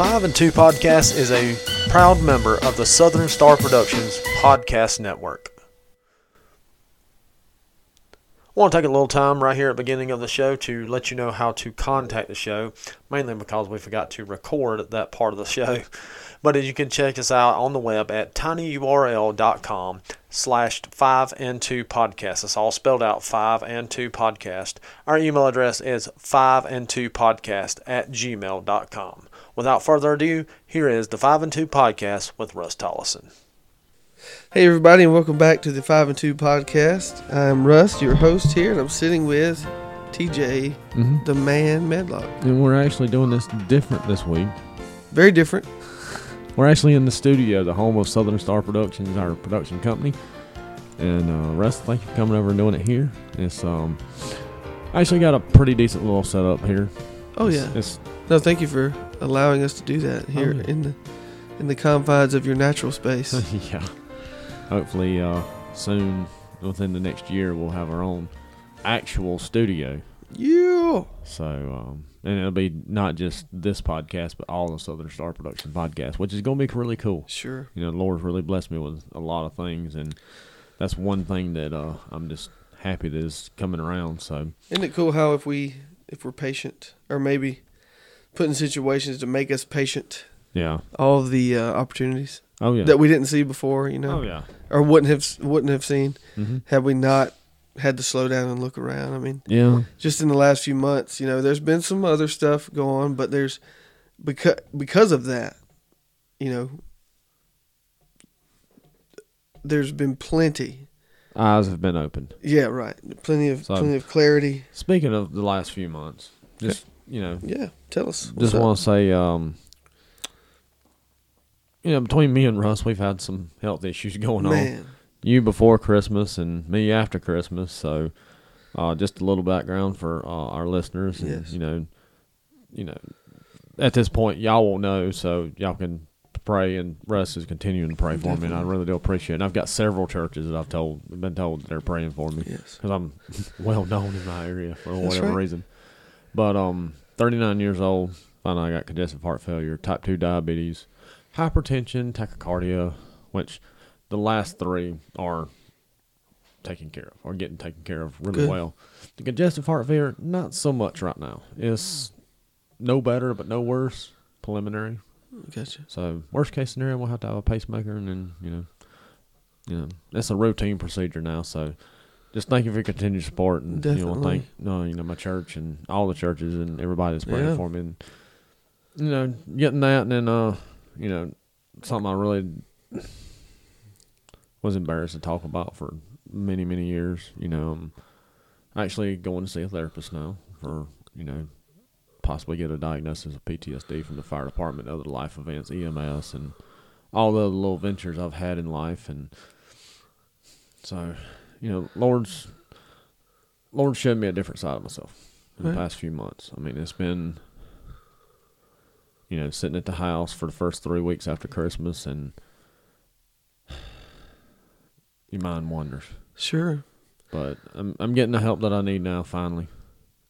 5 and 2 Podcast is a proud member of the Southern Star Productions Podcast Network. I want to take a little time right here at the beginning of the show to let you know how to contact the show, mainly because we forgot to record that part of the show. But you can check us out on the web at tinyurl.com slash 5 and 2 podcast. It's all spelled out 5 and 2 podcast. Our email address is 5 and 2 podcast at gmail.com. Without further ado, here is the 5 and 2 podcast with Russ Tollison. Hey everybody, and welcome back to the Five and Two podcast. I'm Russ, your host here, and I'm sitting with TJ, Mhm. the man Medlock. And we're actually doing this different this week. Very different. We're actually in the studio, the home of Southern Star Productions, our production company. And uh, Russ, thank you for coming over and doing it here. It's um, I actually got a pretty decent little setup here. Oh It's- yeah. it's No, thank you for allowing us to do that here Oh, in the in the confines of your natural space. yeah. Hopefully, uh, soon within the next year, we'll have our own actual studio. yeah. So, um, and it'll be not just this podcast, but all the Southern Star Production podcasts, which is going to be really cool. Sure. you know, the Lord's really blessed me with a lot of things, and that's one thing that uh, I'm just happy that is coming around. So Isn't it cool how if we if we're patient, or maybe put in situations to make us patient, yeah, all the uh, opportunities oh yeah, that we didn't see before, you know, oh yeah, or wouldn't have wouldn't have seen hmm had we not had to slow down and look around. I mean. yeah, just in the last few months, you know, there's been some other stuff going on, but there's because because of that, you know, there's been plenty. eyes have been opened. Yeah, right. Plenty of So- plenty of clarity. Speaking of the last few months, just you know, Yeah, tell us. just want to say, um, you know, between me and Russ, we've had some health issues going on. You before Christmas and me after Christmas. So, uh, just a little background for uh, our listeners. And, Yes. You know, you know, at this point, y'all will know, so y'all can pray, and Russ is continuing to pray for me, and I Definitely. really do appreciate it. And I've got several churches that I've told, been told that they're praying for me Yes. because I'm well known in my area for That's whatever right. reason. But um, 39 years old, found out I got congestive heart failure, type 2 diabetes, hypertension, tachycardia, which the last three are taken care of or getting taken care of really Good. well. The congestive heart failure, not so much right now. It's no better, but no worse. Preliminary. Gotcha. So worst case scenario, we'll have to have a pacemaker, and then you know, you know, that's a routine procedure now. So just thank you for your continued support, and you know, Definitely. thank no, you know, my church and all the churches and everybody that's praying Yeah. for me, and you know, getting that, and then uh, you know, something I really was embarrassed to talk about for many many years. You know, I'm actually going to see a therapist now for you know possibly get a diagnosis of PTSD from the fire department, other life events, EMS, and all the other little ventures I've had in life, and so you know, Lord's Lord showed me a different side of myself in Right. the past few months. I mean, it's been you know sitting at the house for the first three weeks after Christmas, and your mind wanders Sure. but I'm I'm getting the help that I need now finally,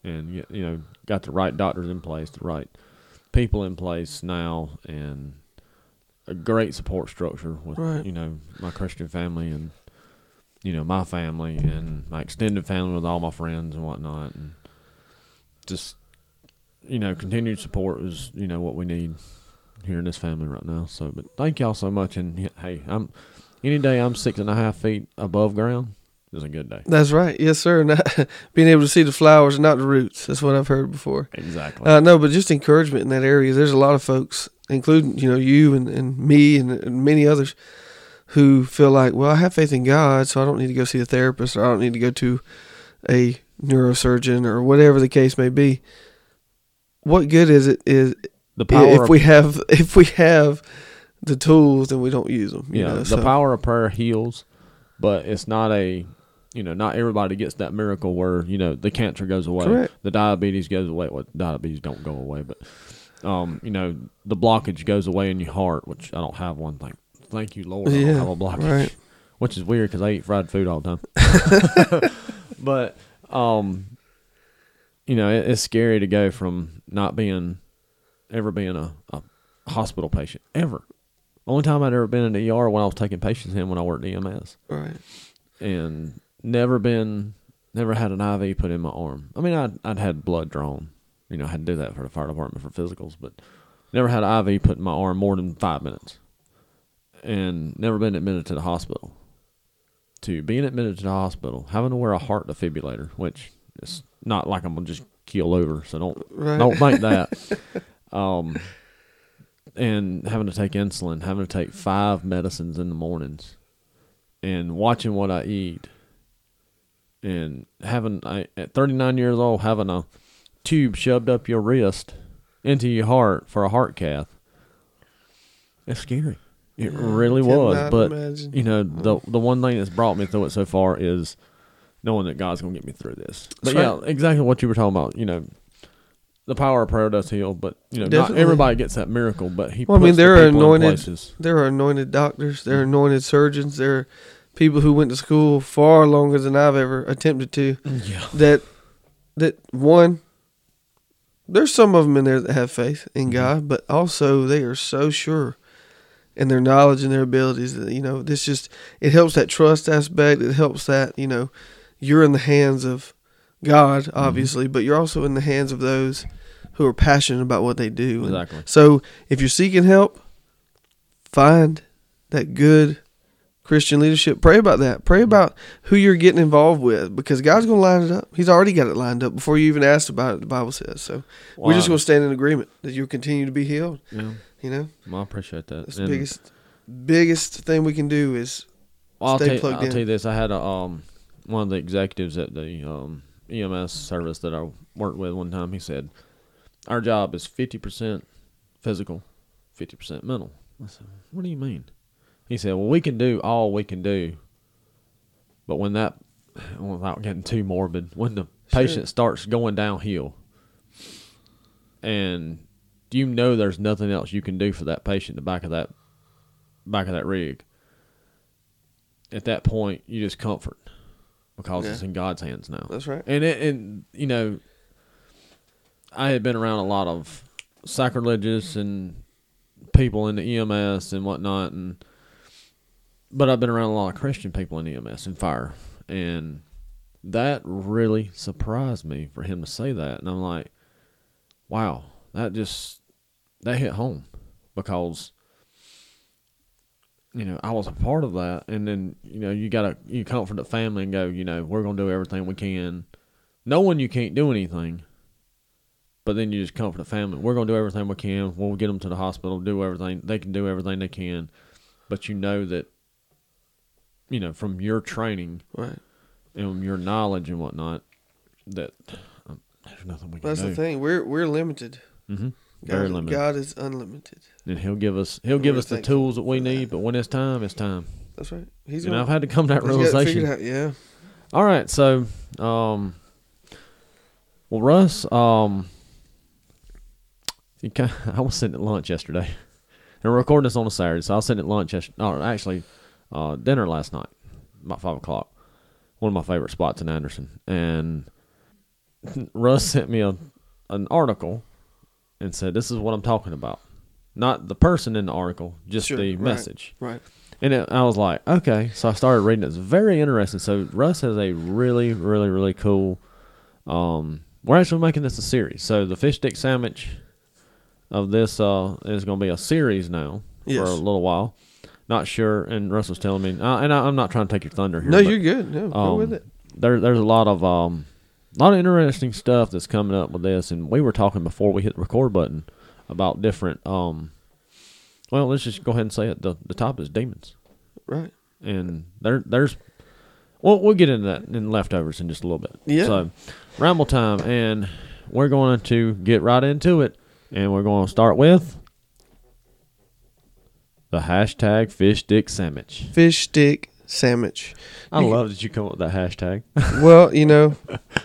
and you know got the right doctors in place, the right people in place now, and a great support structure with Right. you know my Christian family and you know my family and my extended family with all my friends and whatnot, and just you know continued support is you know what we need here in this family right now. So, but thank y'all so much, and hey, I'm any day I'm six and a half feet above ground is a good day. That's right. Yes, sir. Not, being able to see the flowers not the roots. That's what I've heard before. Exactly. Uh, no, but just encouragement in that area. There's a lot of folks, including you know you and, and me and, and many others, who feel like, well, I have faith in God, so I don't need to go see a therapist or I don't need to go to a neurosurgeon or whatever the case may be. What good is it is the power if we have if we have the tools and we don't use them? You yeah, know, the so- power of prayer heals, but it's not a you know, not everybody gets that miracle where, you know, the cancer goes away. Correct. The diabetes goes away. Well, diabetes don't go away, but um, you know, the blockage goes away in your heart, which I don't have one. Thank thank you, Lord. I Yeah, don't have a blockage. right. Which is weird because I eat fried food all the time. but um, you know, it, it's scary to go from not being ever being a, a hospital patient ever. Only time I'd ever been in the ER when I was taking patients in when I worked EMS, Right. and never been, never had an IV put in my arm. I mean, I'd I'd had blood drawn, you know, I had to do that for the fire department for physicals, but never had an IV put in my arm more than five minutes, and never been admitted to the hospital. To being admitted to the hospital, having to wear a heart defibrillator, which is not like I'm gonna just keel over, so don't Right. don't think that. um, and having to take insulin, having to take five medicines in the mornings, and watching what I eat, and having I, at 39 years old having a tube shoved up your wrist into your heart for a heart cath. It's scary. It really was, but imagine. you know the the one thing that's brought me through it so far is knowing that God's gonna get me through this. But yeah, exactly what you were talking about. You know, the power of prayer does heal, but you know, not everybody gets that miracle. But he, Well, I mean, puts the there are anointed-. There are anointed doctors. There are anointed surgeons. There are people who went to school far longer than I've ever attempted to. Yeah, That that one. There's some of them in there that have faith in Mm-hmm. God, but also they are so sure in their knowledge and their abilities you know this just it helps that trust aspect. It helps that you know you're in the hands of God, Mm-hmm. obviously, but you're also in the hands of those who are passionate about what they do. And exactly. so if you're seeking help, find that good Christian leadership. Pray about that. Pray about who you're getting involved with because God's going to line it up. He's already got it lined up before you even asked about it, the Bible says. So we're just going to stand in agreement that you'll continue to be healed. Yeah, You know, well, I appreciate that. that's the And- biggest, biggest thing we can do is I'll, Stay tell, you- plugged I'll in. tell you this: I had a um one of the executives at the um, EMS service that I worked with one time. He said, "Our job is fifty percent physical, fifty percent mental." I said, "What do you mean?" He said, "Well, we can do all we can do, but when that, without getting too morbid, when the Sure. patient starts going downhill, and you know there's nothing else you can do for that patient, in the back of that, back of that rig." at that point you just comfort because Yeah. it's in God's hands now. that's right. And it, and you know, I had been around a lot of sacrilegious and people in the EMS and whatnot, and but I've been around a lot of Christian people in EMS and fire, and that really surprised me for him to say that, and I'm like, wow, that just that hit home because you know, I was a part of that, and then you know, you gotta you comfort the family and go, you know, we're gonna do everything we can, knowing you can't do anything, but then you just comfort the family. We're gonna do everything we can. We'll get them to the hospital, do everything they can do everything they can, but you know that, you know, from your training Right. and your knowledge and whatnot, that um, there's nothing we can That's do. the thing. We're we're limited. Mm-hmm. Very God, limited. God is unlimited. And he'll give us he'll give we're us the thankful tools that we for that. need, but when it's time, it's time. That's right. He's and gonna- I've had to come to that he's got it realization. figured out. Yeah. All right, so um, well, Russ, um, you kind I was sitting at lunch yesterday, and we're recording this on a Saturday, so I was sitting at lunch. Yesterday, or actually, uh, dinner last night, about five o'clock. One of my favorite spots in Anderson, and Russ sent me a an article and said, "This is what I'm talking about." Not the person in the article, just Sure, the right. message. Right. And it, I was like, okay. So I started reading. It's very interesting. So Russ has a really, really, really cool. Um, we're actually making this a series. So the fish stick sandwich of this uh, is going to be a series now Yes. for a little while. Not sure. And Russ was telling me, uh, and I, I'm not trying to take your thunder here. No, but, you're good. No, go um, with it. There, there's a lot of um, a lot of interesting stuff that's coming up with this. And we were talking before we hit the record button about different. Um, well, let's just go ahead and say it. The the top is demons Right. and there there's well we'll get into that in leftovers in just a little bit. Yeah. So ramble time and we're going to get right into it and we're going to start with the hashtag fish stick sandwich. Fish stick sandwich. I love that you come up with that hashtag. well, you know,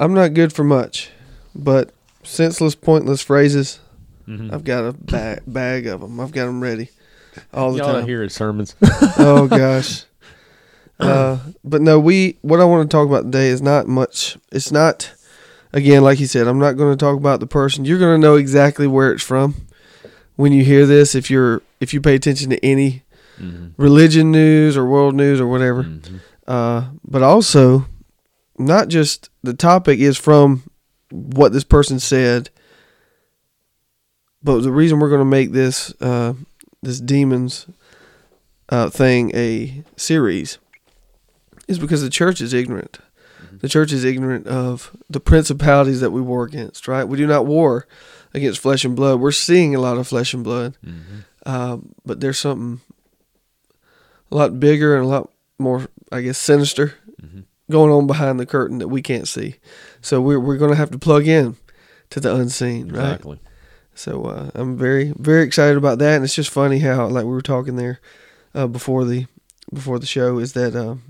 I'm not good for much, but senseless, pointless phrases. Mhm. I've got a bag, bag of them. I've got them ready all the Y'all time. hear his sermons. oh gosh. Uh, but no, we. What I want to talk about today is not much. It's not. Again, like you said, I'm not going to talk about the person. You're going to know exactly where it's from when you hear this, if you're if you pay attention to any Mm-hmm. religion news or world news or whatever, Mm-hmm. uh, but also not just the topic is from what this person said, but the reason we're going to make this uh, this demons uh, thing a series is because the church is ignorant. The church is ignorant of the principalities that we war against. Right? We do not war against flesh and blood. We're seeing a lot of flesh and blood, Mm-hmm. uh, but there's something a lot bigger and a lot more, I guess, sinister Mm-hmm. Going on behind the curtain that we can't see. So we're we're going to have to plug in to the unseen, right? Exactly. So uh, I'm very very excited about that, and it's just funny how like we were talking there uh, before the before the show is that um,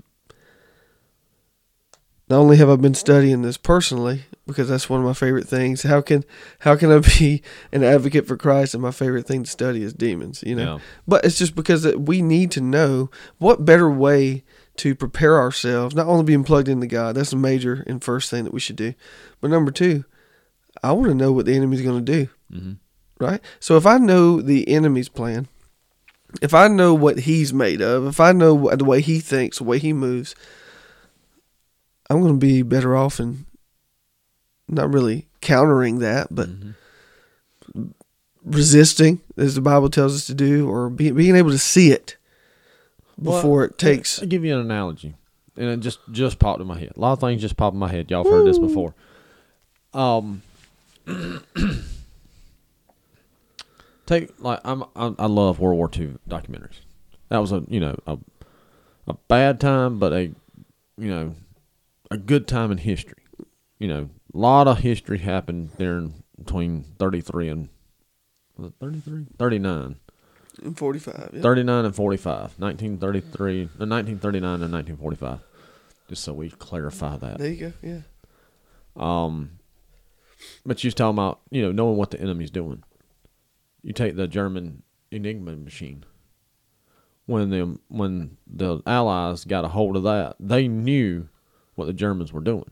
not only have I been studying this personally because that's one of my favorite things. How can how can I be an advocate for Christ and my favorite thing to study is demons? You know, Yeah. but it's just because we need to know what better way to prepare ourselves, not only being plugged into God, that's a major and first thing that we should do. But number two, I want to know what the enemy's going to do, Mm-hmm. right? So if I know the enemy's plan, if I know what he's made of, if I know the way he thinks, the way he moves, I'm going to be better off in not really countering that, but Mm-hmm. resisting, as the Bible tells us to do, or be, being able to see it before it takes. I'll give you an analogy, and it just just popped in my head. A lot of things just popped in my head. Y'all have heard this before. Um, take like I'm, i I love World War II documentaries. That was a you know a a bad time, but a you know a good time in history. You know, a lot of history happened there between 33 and was it 33 39 In 45, yeah. 39 and 45 1933 uh, 1939 and 1945 just so we clarify that. There you go, yeah. um but you was talking about you know knowing what the enemy's doing. You take the german enigma machine. When the when the allies got a hold of that they knew what the germans were doing.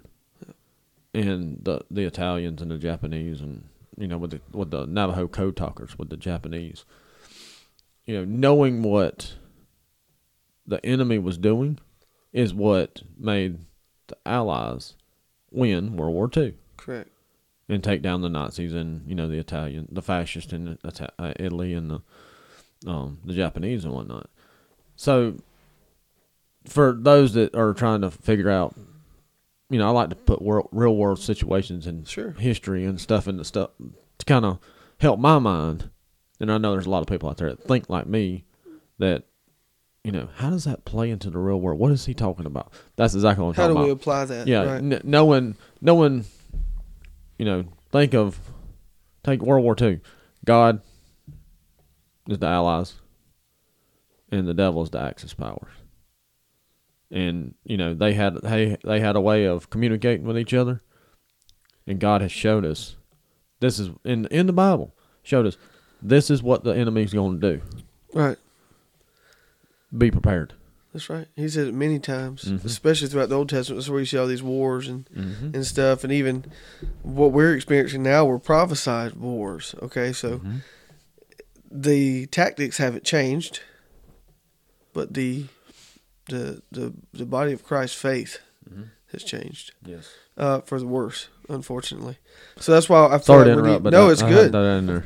And the the italians and the japanese and you know with the with the navajo code talkers with the japanese you know knowing what the enemy was doing is what made the allies win world war ii Correct. and take down the Nazis and you know the Italian, the fascists in uh, Italy and the um, the Japanese and whatnot. So, for those that are trying to figure out, you know, I like to put world, real world situations and Sure. history and stuff into stuff to kind of help my mind. And I know there's a lot of people out there that think like me that. You know, how does that play into the real world? What is he talking about? That's exactly what I'm How talking about. How do we apply that? yeah, Right. n- no one, no one, you know, think of take World War II. God is the Allies, and the devil is the Axis powers. And you know they had they they had a way of communicating with each other, and God has showed us this is in in the Bible showed us this is what the enemy's going to do. Right. Be prepared. That's right. He said it many times, Mhm. especially throughout the Old Testament. That's where you see all these wars and, Mm-hmm. and stuff. And even what we're experiencing now were prophesied wars. Okay. So Mm-hmm. the tactics haven't changed, but the the the, the body of Christ's faith Mhm. has changed Yes. Uh, for the worse, unfortunately. So that's why I feel Sorry like need, no, I- it's I good.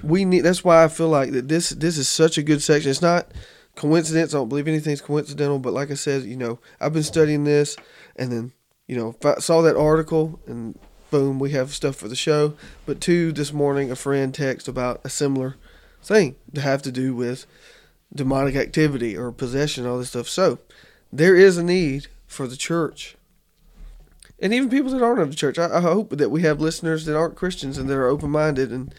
We need. That's why I feel like that this this is such a good section. It's not coincidence. I don't believe anything's coincidental. But like I said, you know, I've been studying this, and then you know, fi- saw that article, and boom, we have stuff for the show. But two, this morning, a friend texted about a similar thing to have to do with demonic activity or possession, all this stuff. So there is a need for the church. And even people that aren't of the church, I, I hope that we have listeners that aren't Christians and that are open minded and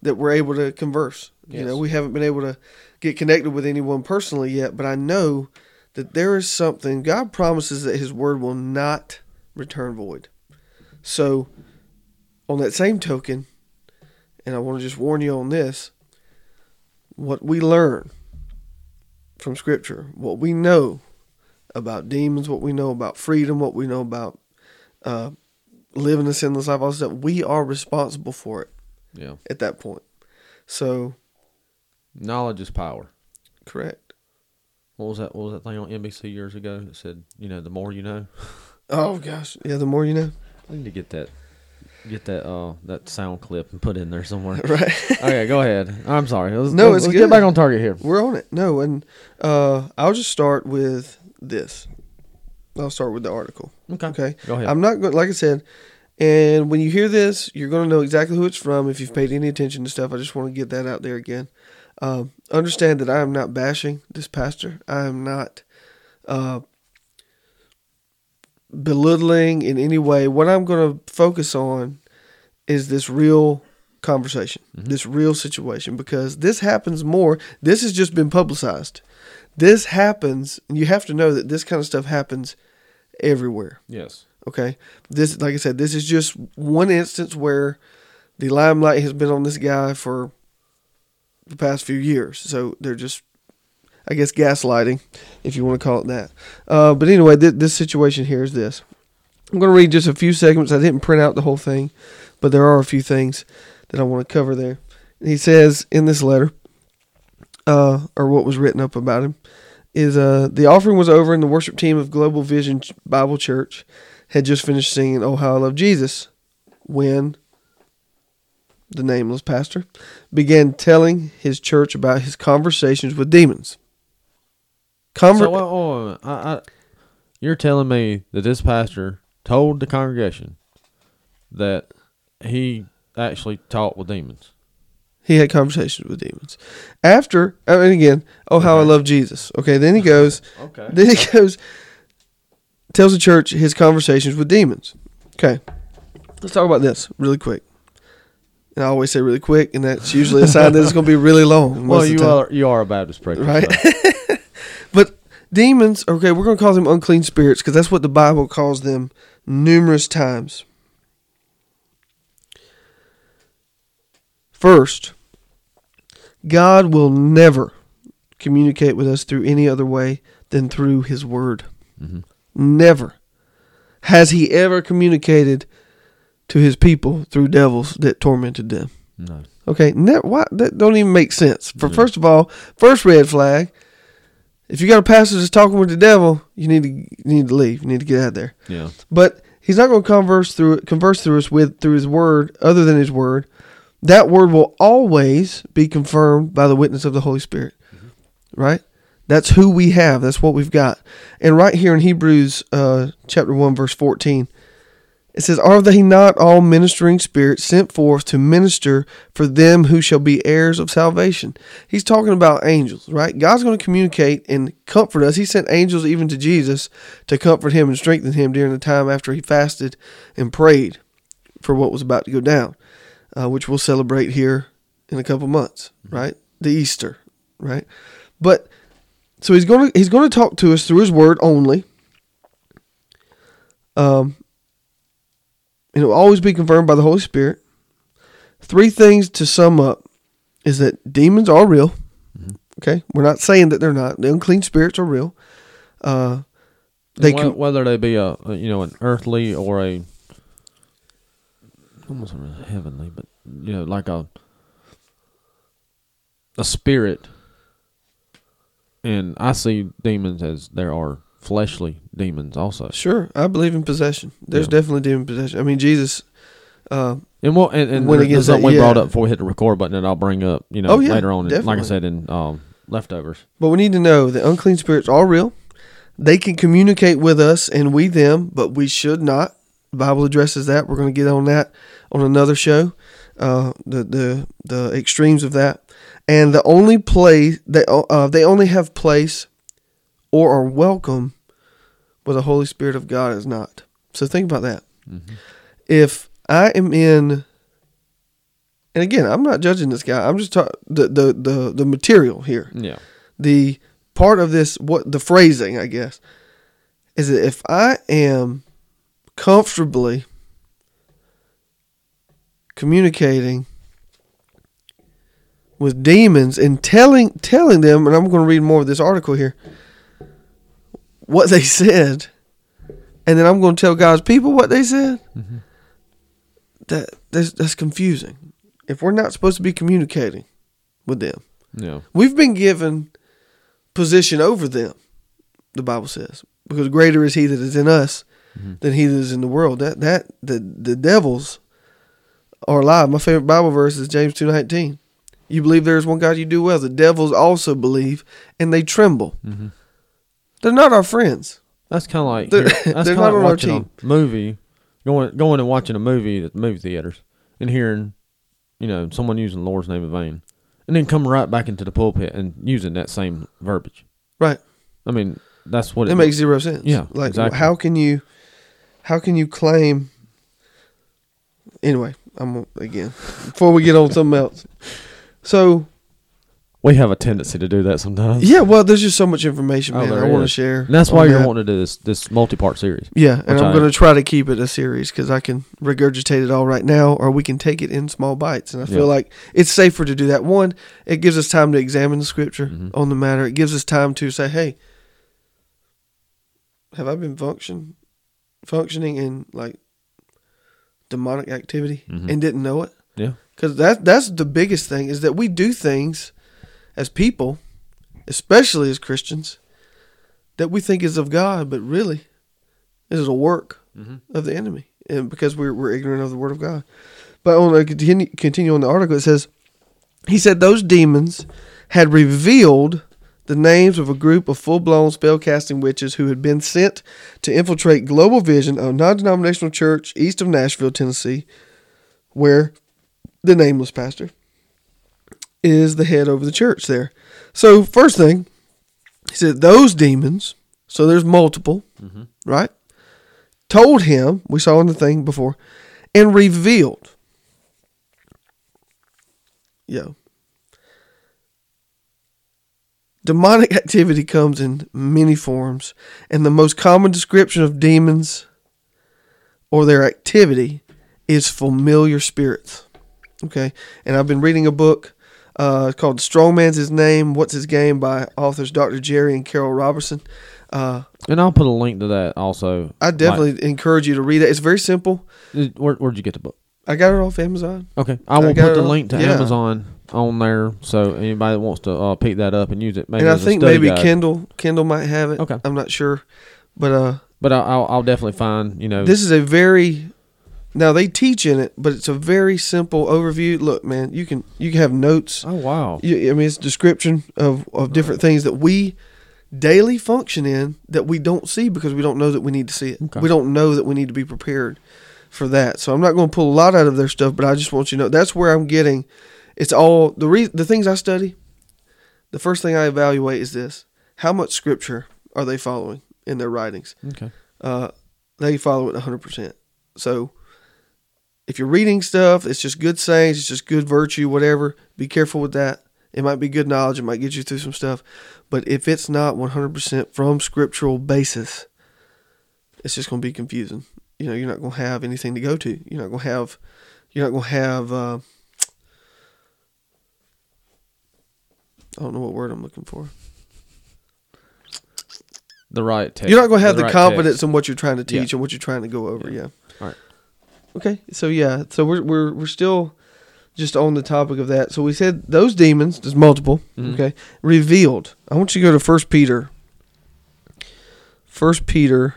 that we're able to converse. You know, we haven't been able to get connected with anyone personally yet, but I know that there is something. God promises that His word will not return void. So, on that same token, and I want to just warn you on this what we learn from Scripture, what we know about demons, what we know about freedom, what we know about uh, living a sinless life, all this stuff, we are responsible for it Yeah. at that point. So Knowledge is power. Correct. What was that? What was that thing on NBC years ago that said, you know, the more you know? Oh gosh, yeah. The more you know, I need to get that, get that, uh, that sound clip and put it in there somewhere. right? okay, go ahead. I'm sorry. Let's, No, let's, it's let's good. get back on target here. We're on it. No, and uh, I'll just start with this. I'll start with the article. Okay. Okay. Go ahead. I'm not going. Like I said, and when you hear this, you're going to know exactly who it's from if you've paid any attention to stuff. I just want to get that out there again. Um, understand that I am not bashing this pastor. I am not uh, belittling in any way. What I'm going to focus on is this real conversation, this real situation, because this happens more. This has just been publicized. This happens. and You have to know that this kind of stuff happens everywhere. yes. Okay. This, like I said, this is just one instance where the limelight has been on this guy for the past few years. So they're just, I guess, gaslighting, if you want to call it that. Uh, but anyway, th- this situation here is this. I'm going to read just a few segments. I didn't print out the whole thing, but there are a few things that I want to cover there. He says in this letter, uh, or what was written up about him, is uh, the offering was over and the worship team of Global Vision Bible Church had just finished singing "Oh How I Love Jesus" when the nameless pastor began telling his church about his conversations with demons. Conver- So, wait. I, I, you're telling me that this pastor told the congregation that he actually talked with demons. He had conversations with demons. After, uh, I mean, again, "Oh How I Love Jesus." Okay, then he goes. Okay. Then he goes, tells the church his conversations with demons. Okay, let's talk about this really quick. And I always say really quick, and that's usually a sign that it's going to be really long. Well, you are you are a Baptist preacher, Right. so- But demons, okay, we're going to call them unclean spirits because that's what the Bible calls them numerous times. First, God will never communicate with us through any other way than through His Word. Mhm. Never. Has He ever communicated to His people through devils that tormented them? No. Okay, ne- why, that don't even make sense. For Yeah. first of all, first red flag, if you got a pastor that's talking with the devil, you need to you need to leave. You need to get out of there. Yeah. But he's not going to converse through converse through us with through his word, other than his word. That word will always be confirmed by the witness of the Holy Spirit. Right? That's who we have. That's what we've got. And right here in Hebrews uh, chapter one, verse fourteen, it says, Are they not all ministering spirits sent forth to minister for them who shall be heirs of salvation? He's talking about angels, right? God's going to communicate and comfort us. He sent angels even to Jesus to comfort him and strengthen him during the time after he fasted and prayed for what was about to go down, uh, which we'll celebrate here in a couple months, right? The Easter, right? But so he's going to he's going to talk to us through his word only. Um, and it will always be confirmed by the Holy Spirit. Three things to sum up is that demons are real. Okay, we're not saying that they're not. The unclean spirits are real. Uh, they Wh- can, whether they be a you know an earthly or a almost a heavenly, but you know like a a spirit. And I see demons as there are fleshly demons also. sure. I believe in possession. There's Yeah. definitely demon possession. I mean, Jesus. Uh, And what and, and When there- there's something we brought yeah. up before we hit the record button that I'll bring up, you know, Oh, yeah, later on. in- Like I said in um, leftovers. but we need to know that unclean spirits are real. They can communicate with us and we them, but we should not. The Bible addresses that. We're going to get on that on another show. Uh, the the the extremes of that, and the only place they uh, they only have place or are welcome where the Holy Spirit of God is not. So think about that. Mm-hmm. If I am in, and again, I'm not judging this guy. I'm just talking the, the the the material here Yeah. the part of this what the phrasing i guess is that if i am comfortably communicating with demons and telling telling them and i'm going to read more of this article here what they said and then i'm going to tell god's people what they said Mm-hmm. that that's, that's confusing if we're not supposed to be communicating with them Yeah. We've been given position over them, the Bible says, because greater is he that is in us Mhm. than he that is in the world. That that the the devils are alive. My favorite Bible verse is James two nineteen. You believe there is one God, you do well. The devils also believe, and they tremble. Mhm. They're not our friends. That's kind of like They're- that's they're not like on our team. a movie, going going and watching a movie at the movie theaters and hearing, you know, someone using the Lord's name in vain, and then come right back into the pulpit and using that same verbiage. Right. I mean, that's what It it, makes zero sense. Yeah, Like exactly. how can you how can you claim anyway, I'm again before we get on something else. So We have a tendency to do that sometimes. yeah, well there's just so much information, Oh, man, there I want to share. And that's why you're that. wanting to do this this multi part series. Yeah, and I'm going to try to keep it a series because I can regurgitate it all right now, or we can take it in small bites. And I feel Yeah. like it's safer to do that. One, it gives us time to examine the scripture Mhm. on the matter. It gives us time to say, "Hey, have I been function functioning in like demonic activity Mhm. and didn't know it?" Yeah. Because that that's the biggest thing is that we do things as people, especially as Christians, that we think is of God, but really is a work Mhm. of the enemy, and because we're we're ignorant of the word of God. But on the continue, continue on the article, it says he said those demons had revealed the names of a group of full blown spell casting witches who had been sent to infiltrate Global Vision, a non denominational church east of Nashville, Tennessee, where the nameless pastor is the head over the church there. So, first thing, he said those demons, so there's multiple, Mhm. right? Told him, we saw in the thing before, and revealed. Yo. Demonic activity comes in many forms, and the most common description of demons or their activity is familiar spirits. Okay, and I've been reading a book uh, called "Strong Man's His Name, What's His Game" by authors Dr. Jerry and Carol Robertson. Uh, And I'll put a link to that also. I definitely encourage you to read it. It's very simple. Where, where'd you get the book? I got it off Amazon. Okay, I will got put the link to yeah. Amazon on there, so anybody that wants to uh, pick that up and use it, maybe and I think maybe guide. Kindle Kindle might have it. Okay. I'm not sure, but uh, But I- I'll, I'll definitely find you know this is a very now they teach in it, but it's a very simple overview. Look, man, you can you can have notes. Oh wow! You, I mean, it's description of of different things that we daily function in that we don't see because we don't know that we need to see it. Okay. We don't know that we need to be prepared for that. So I'm not going to pull a lot out of their stuff, but I just want you to know that's where I'm getting. It's all the re- the things I study. The first thing I evaluate is this: how much scripture are they following in their writings? Okay, uh, they follow it 100%. So if you're reading stuff, it's just good sayings, it's just good virtue, whatever, be careful with that. It might be good knowledge, it might get you through some stuff. But if it's not 100% from scriptural basis, it's just going to be confusing. You know, you're not going to have anything to go to. You're not going to have, you're not going to have, uh, I don't know what word I'm looking for. the right text. You're not going to have the, right confidence text. in what you're trying to Yeah. teach and what you're trying to go over. Yeah. Yeah. All right. Okay. So yeah. So we're we're we're still just on the topic of that. So we said those demons. There's multiple. Mhm. Okay. Revealed. I want you to go to First Peter. First Peter.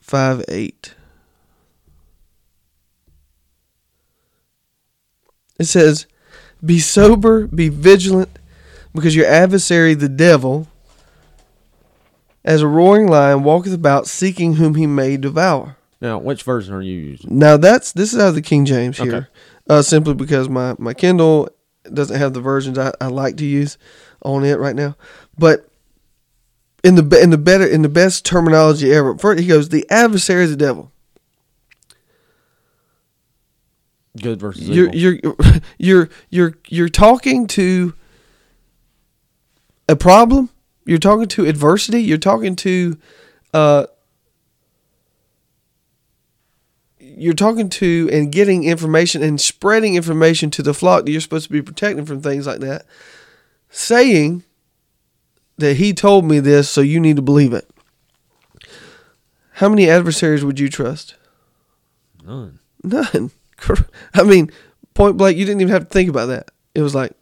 Five eight. It says, "Be sober, be vigilant, because your adversary, the devil." as a roaring lion walketh about seeking whom he may devour. Now, which version are you using? Now that's this is out of the King James here, Okay. uh, simply because my my Kindle doesn't have the versions I, I like to use on it right now. But in the in the better in the best terminology ever, first he goes the adversary is the devil. Good versus You're evil. you're you're you're you're talking to a problem. You're talking to adversity. You're talking to uh, you're talking to and getting information and spreading information to the flock that you're supposed to be protecting from things like that. Saying that he told me this, so you need to believe it. How many adversaries would you trust? None. None. I mean, point blank, you didn't even have to think about that. It was like,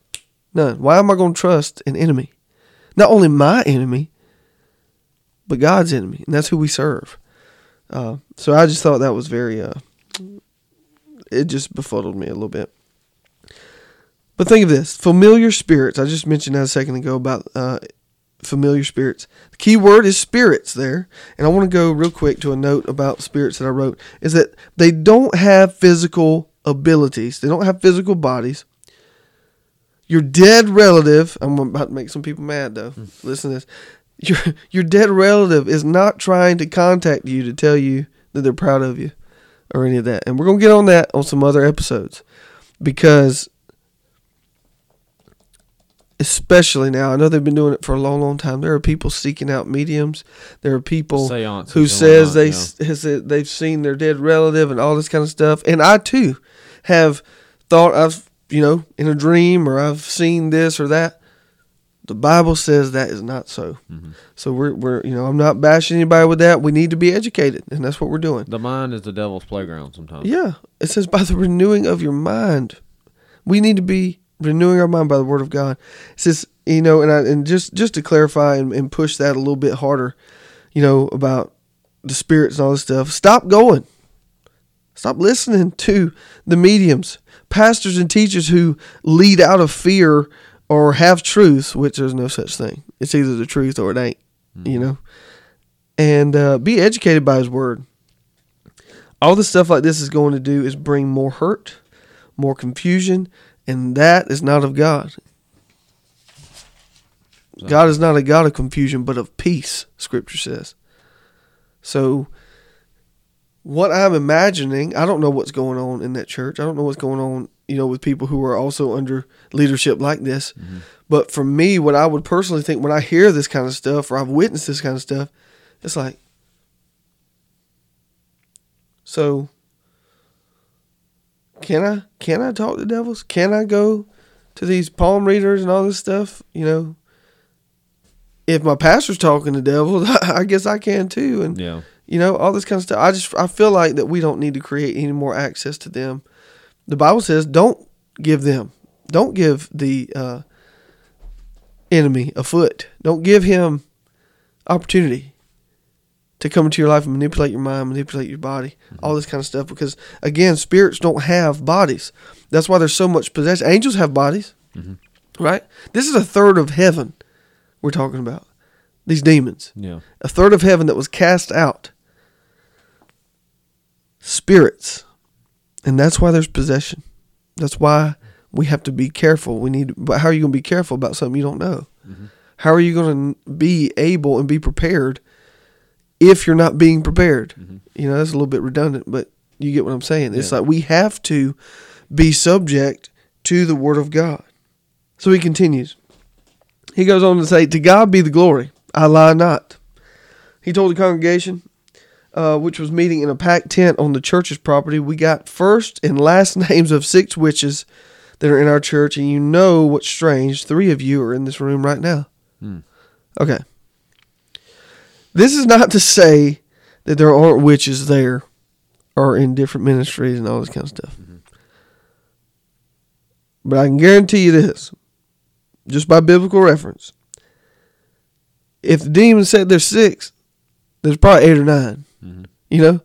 None. Why am I going to trust an enemy? Not only my enemy, but God's enemy, and that's who we serve. Uh, so I just thought that was very. Uh, it just befuddled me a little bit. But think of this: familiar spirits. I just mentioned that a second ago about uh, familiar spirits. The key word is spirits there, and I want to go real quick to a note about spirits that I wrote. Is that they don't have physical abilities. They don't have physical bodies. Your dead relative. I'm about to make some people mad though. Hmm. Listen to this. Your your dead relative is not trying to contact you to tell you that they're proud of you or any of that. And we're gonna get on that on some other episodes because especially now, I know they've been doing it for a long, long time. There are people seeking out mediums. There are people Seances who says they yeah. has they've seen their dead relative and all this kind of stuff. And I too have thought I've you know in a dream or I've seen this or that. The Bible says that is not so. Mhm. So we're we're you know I'm not bashing anybody with that. We need to be educated, and that's what we're doing. The mind is the devil's playground sometimes. Yeah, it says by the renewing of your mind. We need to be renewing our mind by the word of God. It says, you know, and I, and just just to clarify and, and push that a little bit harder, you know, about the spirits and all this stuff. Stop going. Stop listening to the mediums, pastors and teachers who lead out of fear or have truth, which there's no such thing. It's either the truth or it ain't, you know. And uh, be educated by His word all the stuff like this is going to do is bring more hurt, more confusion, and that is not of God. God is not a God of confusion, but of peace, Scripture says. So, what I'm imagining, I don't know what's going on in that church. I don't know what's going on, you know, with people who are also under leadership like this. Mm-hmm. But for me, what I would personally think when I hear this kind of stuff or I've witnessed this kind of stuff, it's like, so can I can I talk to devils? Can I go to these palm readers and all this stuff? You know, if my pastor's talking to devils, I guess I can too. And Yeah. You know all this kind of stuff. I just I feel like that we don't need to create any more access to them. The Bible says don't give them, don't give the uh, enemy a foot. Don't give him opportunity to come into your life and manipulate your mind, manipulate your body, all this kind of stuff. Because again, spirits don't have bodies. That's why there's so much possession. Angels have bodies, right? This is a third of heaven we're talking about. These demons, Yeah. a third of heaven that was cast out. Spirits, and that's why there's possession. That's why we have to be careful. We need. But how are you going to be careful about something you don't know? Mm-hmm. How are you going to be able and be prepared if you're not being prepared? Mm-hmm. You know, that's a little bit redundant, but you get what I'm saying. It's like we have to be subject to the Word of God. So he continues. He goes on to say, To God be the glory. I lie not. He told the congregation, uh, which was meeting in a packed tent on the church's property, we got first and last names of six witches that are in our church, and you know what's strange. Three of you are in this room right now. Hmm. Okay. This is not to say that there aren't witches there or in different ministries and all this kind of stuff. But I can guarantee you this, just by biblical reference. If the demon said there's six, there's probably eight or 9 Mhm. You know,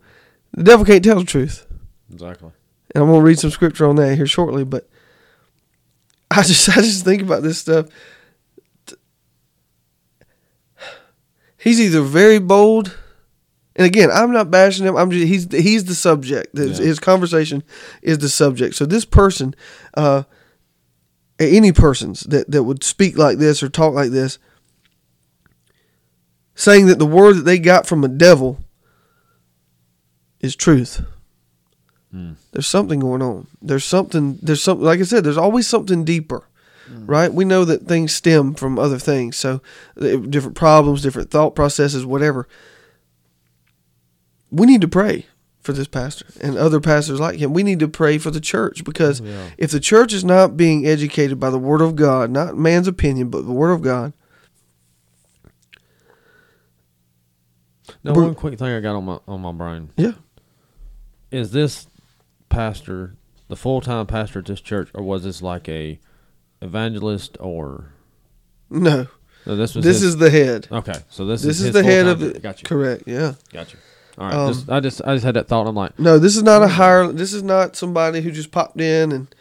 the devil can't tell the truth, Exactly. and I'm gonna read some scripture on that here shortly. But I just, I just think about this stuff. He's either very bold, and again, I'm not bashing him. I'm just he's he's the subject. His, Yeah. his conversation is the subject. So this person, uh, any persons that that would speak like this or talk like this, saying that the word that they got from a devil is truth. Hmm. There's something going on. There's something. There's something. Like I said, there's always something deeper, right? We know that things stem from other things. So, uh, different problems, different thought processes, whatever. We need to pray for this pastor and other pastors like him. We need to pray for the church because Yeah. if the church is not being educated by the Word of God, not man's opinion, but the Word of God, Now, one quick thing I got on my on my brain yeah, is this pastor the full time pastor at this church, or was this like a evangelist or No, no, this was this his- is the head. okay. So this, This is, is his the head of the. Got you. Correct. Yeah. Got you. All right. Um, just, I just I just had that thought. I'm like, No, this is not a hire. This is not somebody who just popped in and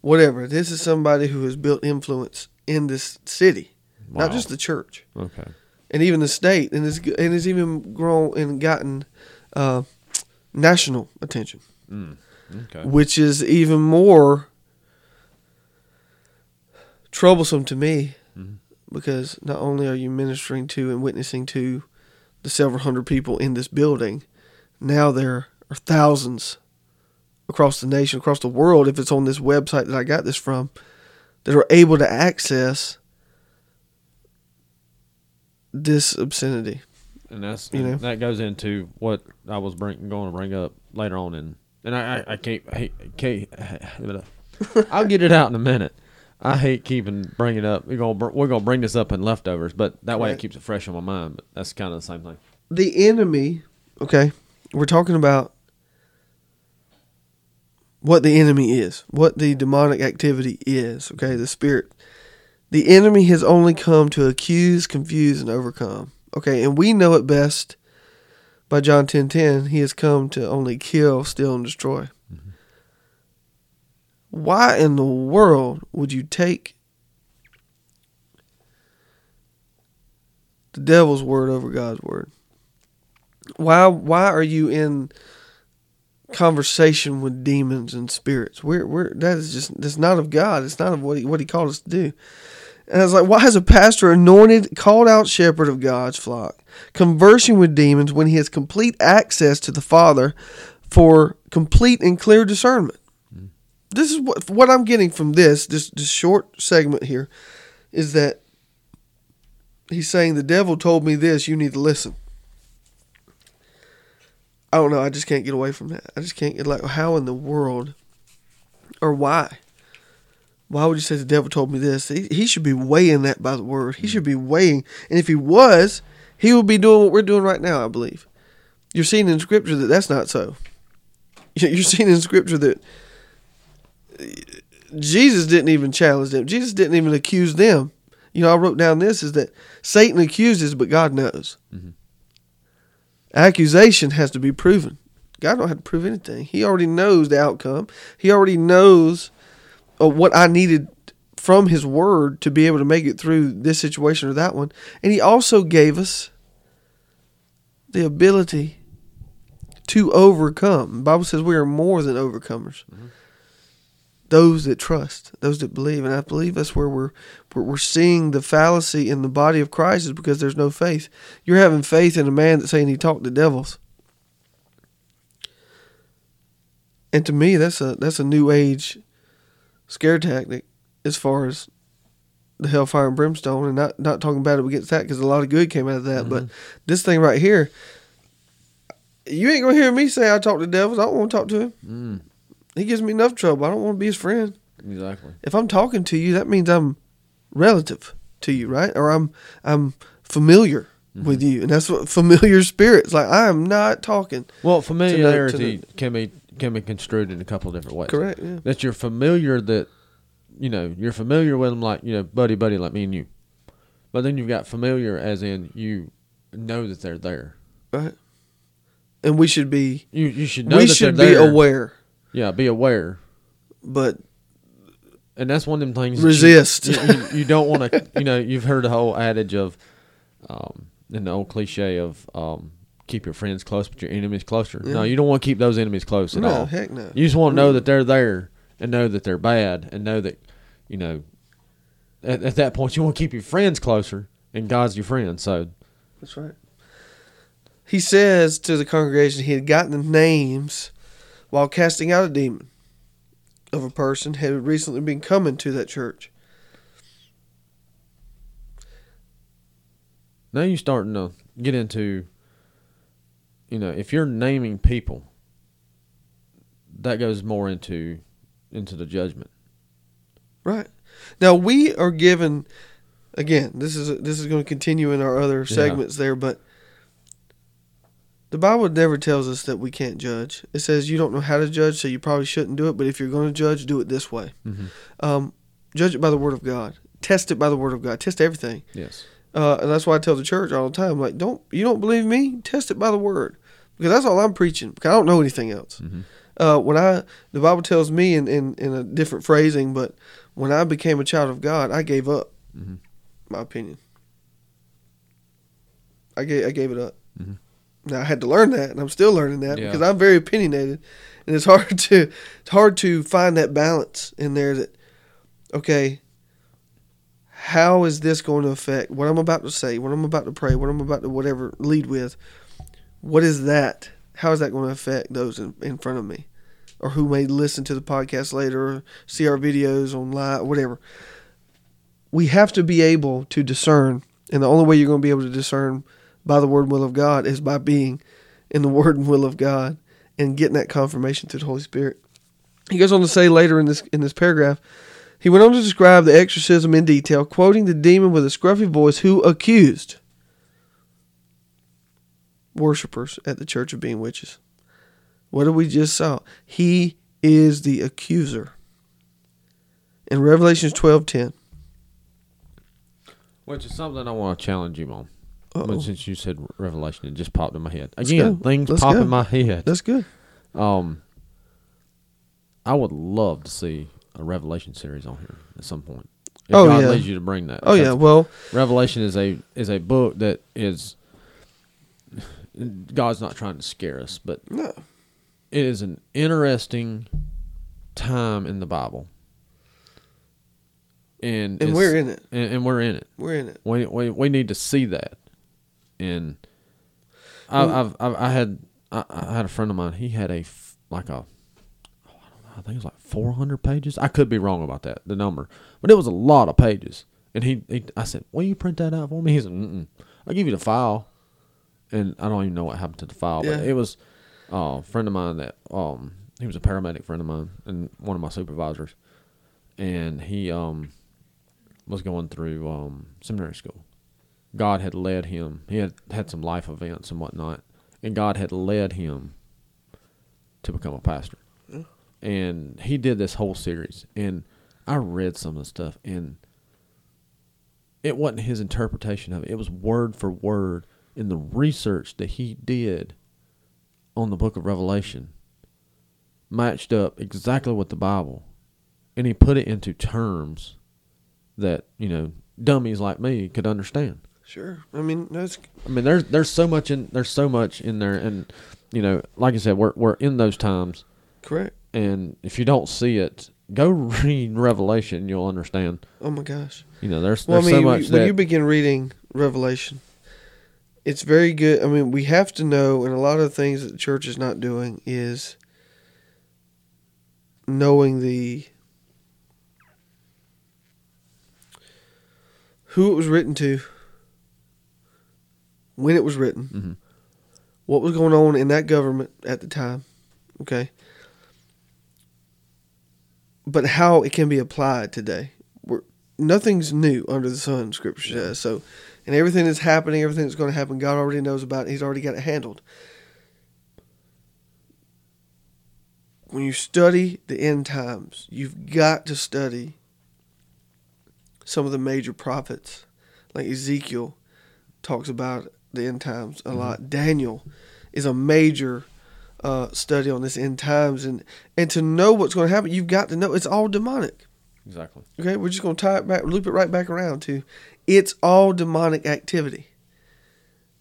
whatever. This is somebody who has built influence in this city, not just the church, okay. and even the state, and it's and it's even grown and gotten uh, national attention, Mm. Okay. which is even more troublesome to me Mhm. because not only are you ministering to and witnessing to the several hundred people in this building, now there are thousands across the nation, across the world, if it's on this website that I got this from, that are able to access this obscenity. And that's you know. that goes into what I was bring, going to bring up later on, and and I I, I can't I can't I'll get it out in a minute. I hate keeping bringing up. We're gonna we're gonna bring this up in leftovers, but that way Right. it keeps it fresh on my mind. But that's kind of the same thing. The enemy, okay, we're talking about what the enemy is, what the demonic activity is, okay, the spirit. The enemy has only come to accuse, confuse, and overcome. Okay, and we know it best by John ten ten. He has come to only kill, steal, and destroy. Mm-hmm. Why in the world would you take the devil's word over God's word? Why why are you in conversation with demons and spirits? We're we're that is just that's not of God. It's not of what he what he called us to do. And I was like, why is a pastor anointed, called out shepherd of God's flock, conversing with demons when he has complete access to the Father for complete and clear discernment? This is what what I'm getting from this this this short segment here is that he's saying the devil told me this, you need to listen. I don't know, I just can't get away from that. I just can't get like how in the world or why? Why would you say the devil told me this? He, he should be weighing that by the word. He should be weighing. And if he was, he would be doing what we're doing right now, I believe. You're seeing in scripture that that's not so. You're seeing in scripture that Jesus didn't even challenge them. Jesus didn't even accuse them. You know, I wrote down this is that Satan accuses, but God knows. Mhm. Accusation has to be proven. God don't have to prove anything. He already knows the outcome. He already knows uh, what I needed from His Word to be able to make it through this situation or that one. And He also gave us the ability to overcome. The Bible says we are more than overcomers those that trust, those that believe, and I believe that's where we're we're, we're seeing the fallacy in the body of Christ is because there's no faith. You're having faith in a man that's saying he talked to devils, and to me, that's a that's a new age scare tactic as far as the hellfire and brimstone, and not not talking bad against that because a lot of good came out of that. But this thing right here, you ain't gonna hear me say I talk to devils. I don't want to talk to him. Mm, He gives me enough trouble. I don't want to be his friend. exactly. If I'm talking to you, that means I'm relative to you, right? Or I'm I'm familiar with you, and that's what familiar spirits like. I am not talking. Well, to familiarity the- can be can be construed in a couple of different ways. Correct. Yeah. That you're familiar that you know you're familiar with them like you know buddy buddy like me and you, but then you've got familiar as in you know that they're there. Right. And we should be You you should know we that should be aware, Yeah, be aware. but and that's one of them things. Resist. You, you, you don't want to. You know, you've heard the whole adage of, um, in the old cliche of, um, keep your friends close, but your enemies closer. No, you don't want to keep those enemies close at no, all. heck no. You just want to know that they're there and know that they're bad and know that, you know, at, at that point you want to keep your friends closer and God's your friend. So That's right. He says to the congregation he had gotten the names while casting out a demon of a person had recently been coming to that church. now you're starting to get into, you know, if you're naming people, that goes more into into the judgment. Right. Now we are given again, this is this is going to continue in our other Yeah. segments there, but the Bible never tells us that we can't judge. It says you don't know how to judge, so you probably shouldn't do it, but if you're going to judge, do it this way. Mm-hmm. Um, Judge it by the word of God. Test it by the word of God. Test everything. Yes. Uh, and that's why I tell the church all the time, like, don't you don't believe me? Test it by the word, because that's all I'm preaching. Because I don't know anything else. Mhm. Uh, when I the Bible tells me in, in in a different phrasing, but when I became a child of God, I gave up Mhm. my opinion. I gave I gave it up. Mhm. Now I had to learn that, and I'm still learning that Yeah. because I'm very opinionated, and it's hard to it's hard to find that balance in there. That okay, how is this going to affect what I'm about to say, what I'm about to pray, what I'm about to whatever lead with? What is that? How is that going to affect those in, in front of me, or who may listen to the podcast later, or see our videos online, whatever? We have to be able to discern, and the only way you're going to be able to discern by the word and will of God is by being in the word and will of God and getting that confirmation through the Holy Spirit. He goes on to say later in this in this paragraph, he went on to describe the exorcism in detail, quoting the demon with a scruffy voice who accused worshippers at the church of being witches. What did we just saw? He is the accuser. In Revelations twelve ten. Which is something I want to challenge you on. But since you said Revelation, it just popped in my head. Again, things Let's pop go. in my head. That's good. Um, I would love to see a Revelation series on here at some point. If Oh, God yeah. leads you to bring that. Oh yeah, well, Revelation is a is a book that is God's not trying to scare us, but no. it is an interesting time in the Bible. And And we're in it. and, and we're in it. We're in it. We we we need to see that. And I, I've, I've I had I, I had a friend of mine. He had a like a I don't know. I think it was like four hundred pages. I could be wrong about that the number, but it was a lot of pages. And he, he I said, "Will you print that out for me?" He said, Mm-mm. "I'll give you the file." And I don't even know what happened to the file, but it was uh, a friend of mine that um he was a paramedic friend of mine and one of my supervisors, and he um was going through um, seminary school. God had led him. He had had some life events and whatnot, and God had led him to become a pastor. And he did this whole series, and I read some of the stuff, and it wasn't his interpretation of it. It was word for word in the research that he did on the book of Revelation matched up exactly with the Bible. And he put it into terms that, you know, dummies like me could understand. Sure. I mean, that's I mean, there's there's so much in there's so much in there, and you know, like I said, we're we're in those times, correct. And if you don't see it, go read Revelation, you'll understand. Oh my gosh. You know, there's Well, there's I mean, so much when that you begin reading Revelation, it's very good. I mean, we have to know, and a lot of things that the church is not doing is knowing the who it was written to, when it was written, Mhm. what was going on in that government at the time, okay, but how it can be applied today. We're, nothing's new under the sun, Scripture says. So, and everything that's happening, everything that's going to happen, God already knows about. It. He's already got it handled. When you study the end times, you've got to study some of the major prophets, like Ezekiel talks about the end times a mm-hmm. lot. Daniel is a major uh, study on this end times, and and to know what's going to happen, you've got to know it's all demonic. exactly. Okay, we're just going to tie it back, loop it right back around to it's all demonic activity.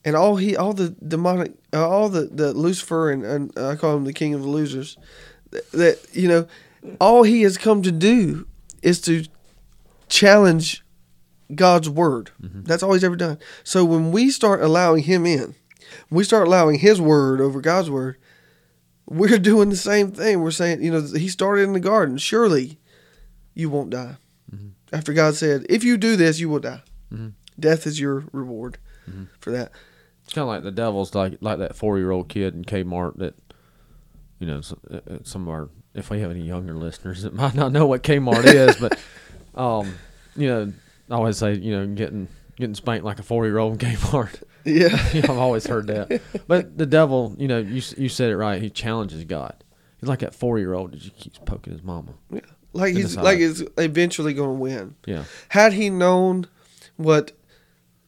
And all he, all the demonic, uh, all the, the Lucifer and, and I call him the king of the losers, that, that, you know, all he has come to do is to challenge God's word. That's all he's ever done. So when we start allowing him in, we start allowing his word over God's word, we're doing the same thing. We're saying, you know, he started in the garden. Surely you won't die. After God said, if you do this, you will die. Mhm. Death is your reward for that. It's kind of like the devil's like like that four year old kid in Kmart that, you know, uh, uh, some of our if we have any younger listeners that might not know what Kmart is, but, um, you know, I always say you know getting getting spanked like a four year old in Kmart. Yeah. You know, I've always heard that. But the devil, you know, you you said it right. He challenges God. He's like that four year old that just keeps poking his mama. Yeah. like he's like it's eventually going to win. Yeah. Had he known what,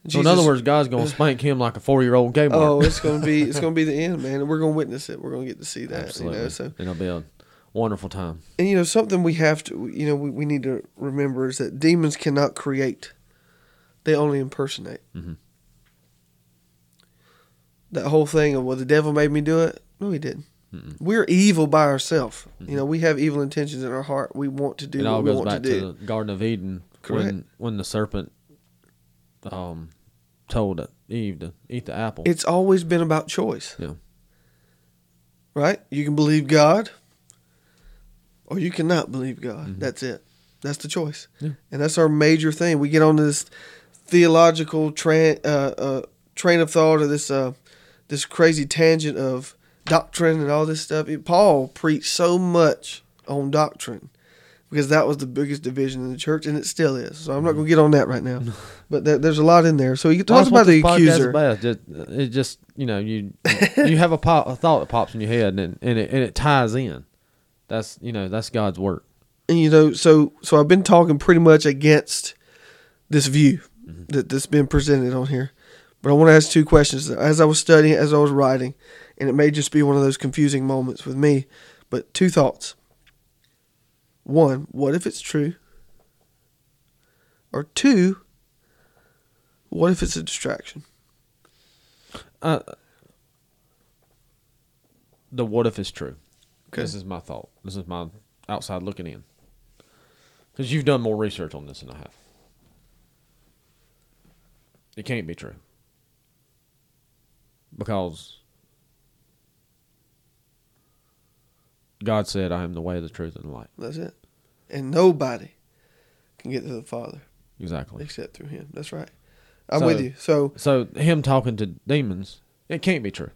So in other words, God's gonna spank him like a four year old Kmart. oh, it's going to be it's going to be the end, man, and we're going to witness it. We're going to get to see that. Absolutely. You know, so It'll be a wonderful time. and you know something we have to you know we, we need to remember is that demons cannot create; they only impersonate. Mhm. That whole thing of well, the devil made me do it. No, he didn't. Mm-mm. We're evil by ourselves. You know, we have evil intentions in our heart. We want to do It what all we goes want back to to, the Garden of Eden Correct. when when the serpent um told Eve to eat the apple. It's always been about choice. Yeah. Right? You can believe God or you cannot believe God. Mhm. That's it. That's the choice. Yeah. And that's our major thing. We get on this theological tra- uh, uh, train of thought or this uh, this crazy tangent of doctrine and all this stuff. It- Paul preached so much on doctrine because that was the biggest division in the church, and it still is. So I'm not going to get on that right now. But there, there's a lot in there. So he talks about the this podcast is accuser. about. Just, it just you know you you have a, pop, a thought that pops in your head and and it, and it ties in. That's you know that's God's work. and you know so so i've been talking pretty much against this view mm-hmm. that, that's been presented on here but i want to ask two questions as i was studying as i was writing and it may just be one of those confusing moments with me but two thoughts one what if it's true or two what if it's a distraction Uh, the what if is true. Okay. This is my thought. This is my outside looking in. Because you've done more research on this than I have. It can't be true. Because God said, I am the way, the truth, and the light. that's it and nobody can get to the father Exactly. except through him that's right i'm So- with you so So, him talking to demons, it can't be true.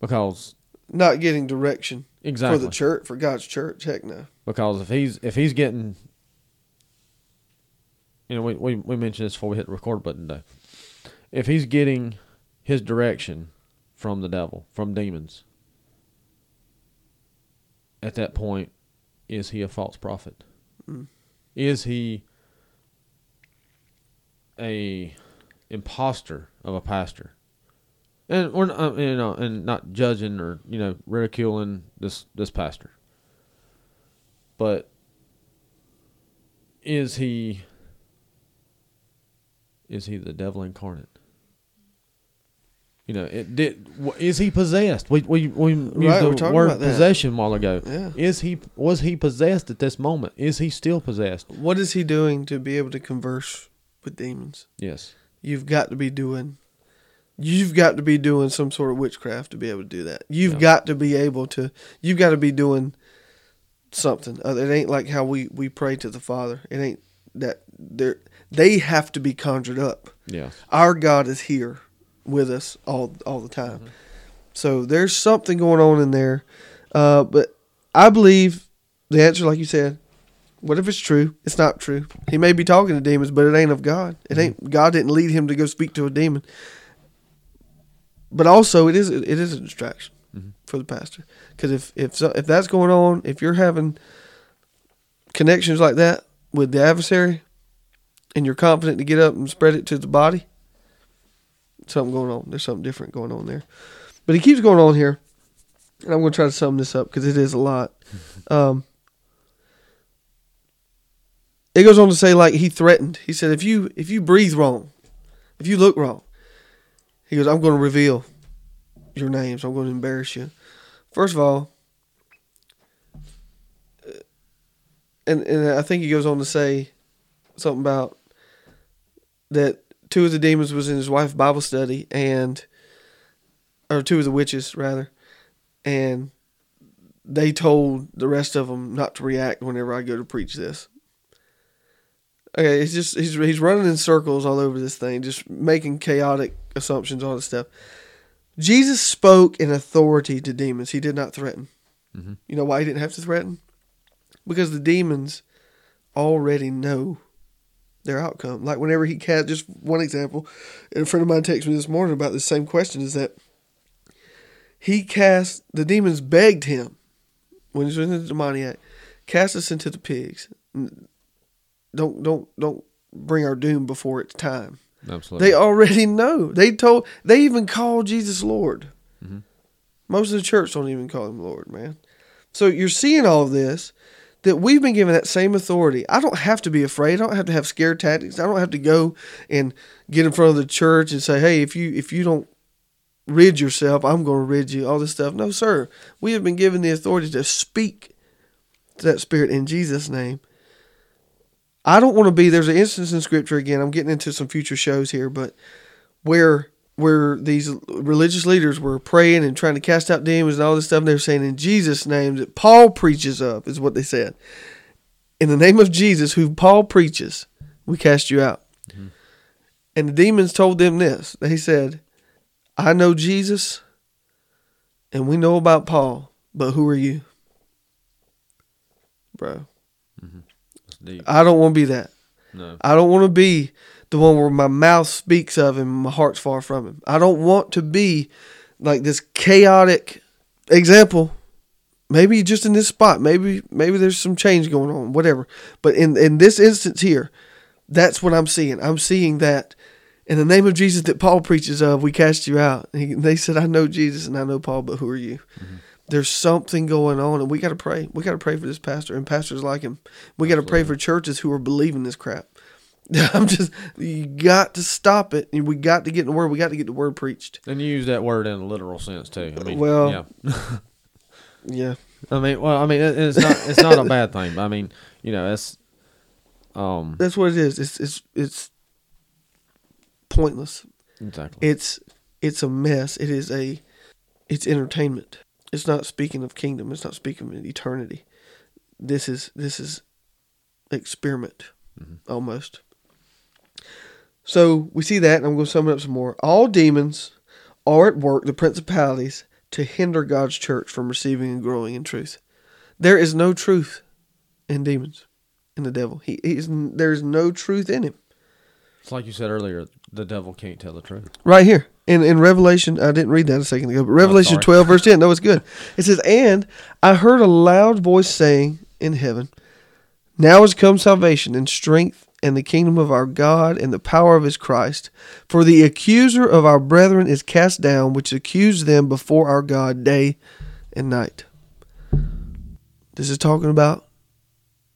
Because, not getting direction exactly. for the church for God's church. Heck no. because if he's if he's getting you know we, we, we mentioned this before we hit the record button today if he's getting his direction from the devil from demons. At that point is he a false prophet? Mm. is he a imposter of a pastor? And we're not, you know and not judging or you know ridiculing this this pastor. But is he is he the devil incarnate you know it did is he possessed we we, we used Right, we're the talking word possession a while ago Yeah. is he was he possessed at this moment is he still possessed What is he doing to be able to converse with demons? yes You've got to be doing. You've got to be doing some sort of witchcraft to be able to do that. You've Yeah. got to be able to. You've got to be doing something. Uh, It ain't like how we we pray to the Father. It ain't that they they have to be conjured up. yeah Our God is here with us all all the time. Mm-hmm. So there's something going on in there. Uh, but I believe the answer, like you said, what if it's true? It's not true. He may be talking to demons, but it ain't of God. It ain't God didn't lead him to go speak to a demon. But also, it is it is a distraction Mhm. for the pastor because if if so, if that's going on, if you're having connections like that with the adversary, and you're confident to get up and spread it to the body, something going on. There's something different going on there. But he keeps going on here, and I'm going to try to sum this up because it is a lot. Um, it goes on to say like he threatened. He said if you if you breathe wrong, if you look wrong, he goes I'm going to reveal your names. I'm going to embarrass you. First of all, uh, and and I think he goes on to say something about that two of the demons was in his wife's Bible study and or two of the witches rather and they told the rest of them not to react whenever I go to preach this. Okay, it's just he's he's running in circles all over this thing, just making chaotic assumptions, all this stuff. Jesus spoke in authority to demons. He did not threaten. Mm-hmm. You know why he didn't have to threaten? Because the demons already know their outcome. Like whenever he cast, just one example, and a friend of mine texted me this morning about the same question is that he cast, the demons begged him, when he was in the demoniac, cast us into the pigs. Don't don't don't bring our doom before it's time. Absolutely. They already know. They told. They even call Jesus Lord. Mhm. Most of the church don't even call him Lord, man. So you're seeing all of this that we've been given that same authority. I don't have to be afraid. I don't have to have scare tactics. I don't have to go and get in front of the church and say, "Hey, if you if you don't rid yourself, I'm going to rid you." All this stuff. No, sir. We have been given the authority to speak to that spirit in Jesus' name. I don't want to be. There's an instance in Scripture again. I'm getting into some future shows here, but where where these religious leaders were praying and trying to cast out demons and all this stuff, and they were saying in Jesus' name that Paul preaches of, is what they said. In the name of Jesus, who Paul preaches, we cast you out. Mm-hmm. And the demons told them this. They said, I know Jesus and we know about Paul, but who are you? Bro, mm-hmm. deep. I don't want to be that. No. I don't want to be the one where my mouth speaks of him and my heart's far from him. I don't want to be like this chaotic example. Maybe just in this spot, maybe maybe there's some change going on, whatever. But in in this instance here, that's what I'm seeing. I'm seeing that in the name of Jesus that Paul preaches of, we cast you out. And he, they said, I know Jesus and I know Paul, but who are you? Mm-hmm. There's something going on, and we got to pray. We got to pray for this pastor and pastors like him. We got to pray for churches who are believing this crap. I'm just, you got to stop it. We got to get the word. We got to get the word preached. And you use that word in a literal sense too. I mean, Well- yeah. Yeah. I mean, well, I mean, it's not it's not a bad thing. But I mean, you know, it's um That's what it is. It's, it's, it's pointless. exactly. It's, it's a mess. It is a, it's entertainment. It's not speaking of kingdom. It's not speaking of eternity. This is, this is experiment almost. So we see that, and I'm going to sum it up some more. All demons are at work, the principalities, to hinder God's church from receiving and growing in truth. There is no truth in demons, in the devil. He, he is, there is no truth in him. It's like you said earlier. The devil can't tell the truth. Right here in in Revelation, I didn't read that a second ago, but oh, Revelation sorry. twelve verse ten. No, it's good. It says, "And I heard a loud voice saying in heaven, Now is come salvation and strength and the kingdom of our God and the power of His Christ. For the accuser of our brethren is cast down, which accused them before our God day and night." This is talking about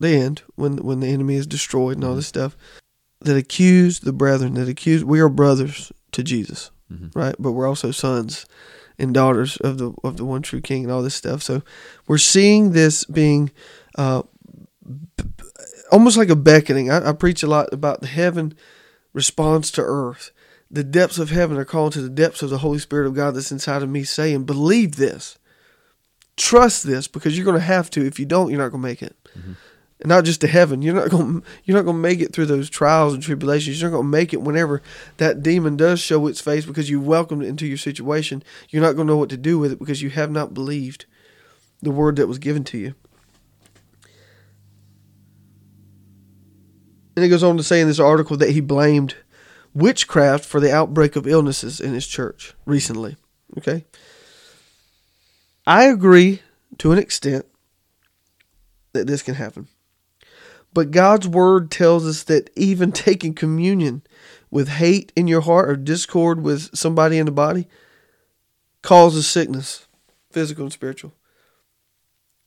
the end when when the enemy is destroyed and all this stuff that accuse the brethren that accuse we are brothers to Jesus right but we're also sons and daughters of the of the one true king and all this stuff so we're seeing this being uh almost like a beckoning I, I preach a lot about the heaven responds to earth the depths of heaven are calling to the depths of the holy spirit of god that's inside of me saying believe this trust this because you're going to have to if you don't you're not going to make it mm-hmm. and not just to heaven. You're not going you're not going to make it through those trials and tribulations. You're not going to make it whenever that demon does show its face because you welcomed it into your situation. You're not going to know what to do with it because you have not believed the word that was given to you. And it goes on to say in this article that he blamed witchcraft for the outbreak of illnesses in his church recently. Okay? I agree to an extent that this can happen. But God's word tells us that even taking communion with hate in your heart or discord with somebody in the body causes sickness, physical and spiritual.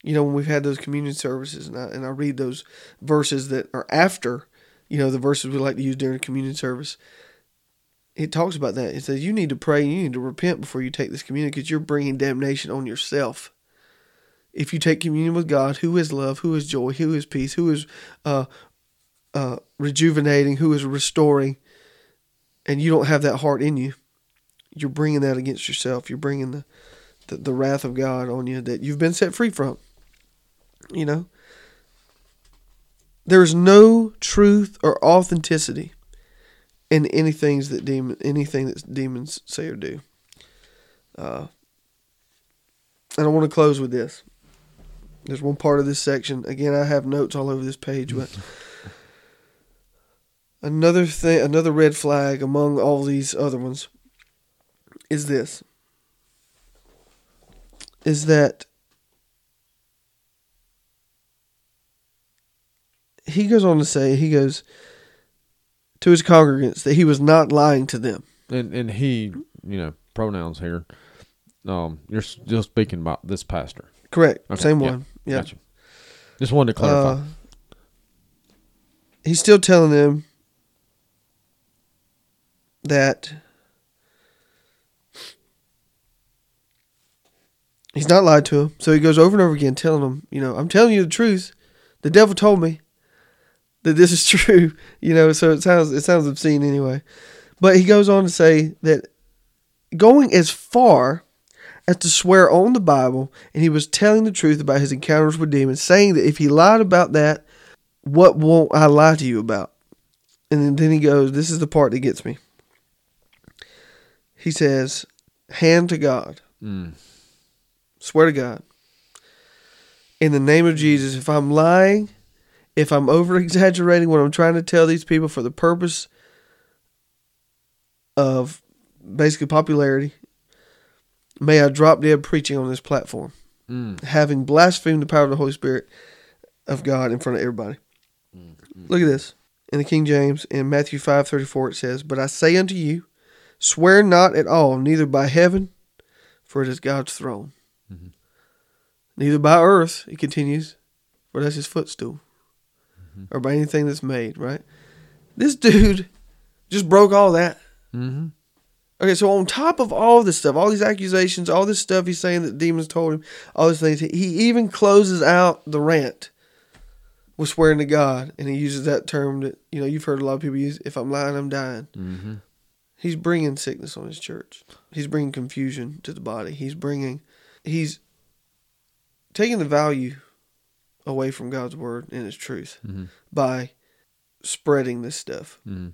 You know, when we've had those communion services and I, and I read those verses that are after, you know, the verses we like to use during communion service, it talks about that. It says you need to pray you need to repent before you take this communion because you're bringing damnation on yourself if you take communion with God, who is love, who is joy, who is peace, who is uh, uh, rejuvenating, who is restoring, and you don't have that heart in you, you're bringing that against yourself. You're bringing the, the, the wrath of God on you that you've been set free from. You know? There is no truth or authenticity in anything that demon anything that demons say or do. Uh, and I want to close with this. There's one part of this section. Again, I have notes all over this page, but another thing, another red flag among all these other ones is this: is that he goes on to say, he goes to his congregants that he was not lying to them. And and he, you know, pronouns here. Um, you're still speaking about this pastor. Correct. Okay, Same yeah, one. Yeah. Gotcha. Just wanted to clarify. Uh, he's still telling them that he's not lied to him. So he goes over and over again telling them, you know, I'm telling you the truth. The devil told me that this is true. You know, so it sounds it sounds obscene anyway. But he goes on to say that going as far as to swear on the Bible, and he was telling the truth about his encounters with demons, saying that if he lied about that, what won't I lie to you about? And then he goes, This is the part that gets me. He says, Hand to God. Mm. Swear to God. In the name of Jesus, if I'm lying, if I'm over exaggerating what I'm trying to tell these people for the purpose of basically popularity, may I drop dead preaching on this platform, Mm. having blasphemed the power of the Holy Spirit of God in front of everybody. Look at this. In the King James, in Matthew five thirty four, it says, But I say unto you, swear not at all, neither by heaven, for it is God's throne. Mhm. Neither by earth, he continues, for that's his footstool. Or by anything that's made, right? This dude just broke all that. Mm-hmm. Okay, so on top of all this stuff, all these accusations, all this stuff he's saying that demons told him, all these things, he even closes out the rant with swearing to God, and he uses that term that you know you've heard a lot of people use. If I'm lying, I'm dying. Mm-hmm. He's bringing sickness on his church. He's bringing confusion to the body. He's bringing, he's taking the value away from God's word and His truth Mm-hmm. by spreading this stuff. Mm-hmm.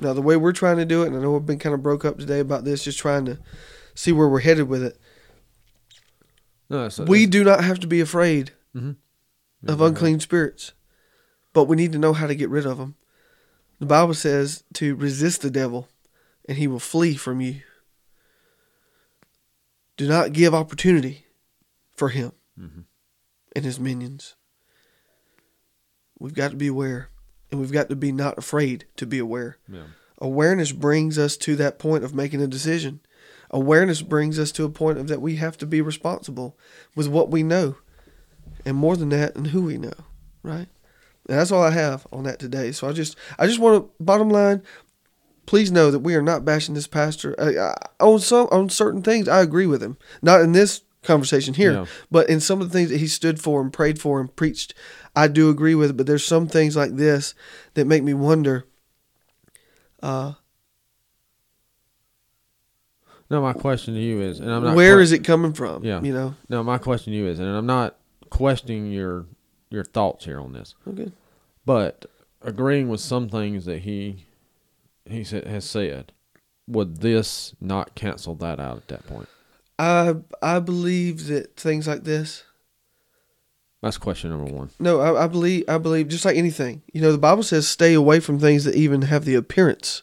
Now, the way we're trying to do it, and I know we've been kind of broke up today about this, just trying to see where we're headed with it. No, we do not have to be afraid Mhm. of unclean spirits, but we need to know how to get rid of them. The Bible says to resist the devil, and he will flee from you. Do not give opportunity for him Mhm. And his minions. We've got to be aware, and we've got to be not afraid to be aware. Yeah. Awareness brings us to that point of making a decision. Awareness brings us to a point of that we have to be responsible with what we know, and more than that, and who we know. Right? And that's all I have on that today. So I just, I just want to, bottom line, please know that we are not bashing this pastor uh, on some, on certain things. I agree with him, not in this conversation here, Yeah. but in some of the things that he stood for and prayed for and preached. I do agree with it, but there's some things like this that make me wonder. Uh, No, my question to you is, and I'm not. where que- is it coming from? Yeah. You know. No, my question to you is, and I'm not questioning your your thoughts here on this, Okay. but agreeing with some things that he he said, has said, would this not cancel that out at that point? I I believe that things like this. That's question number one. No, I, I believe I believe just like anything. You know, the Bible says stay away from things that even have the appearance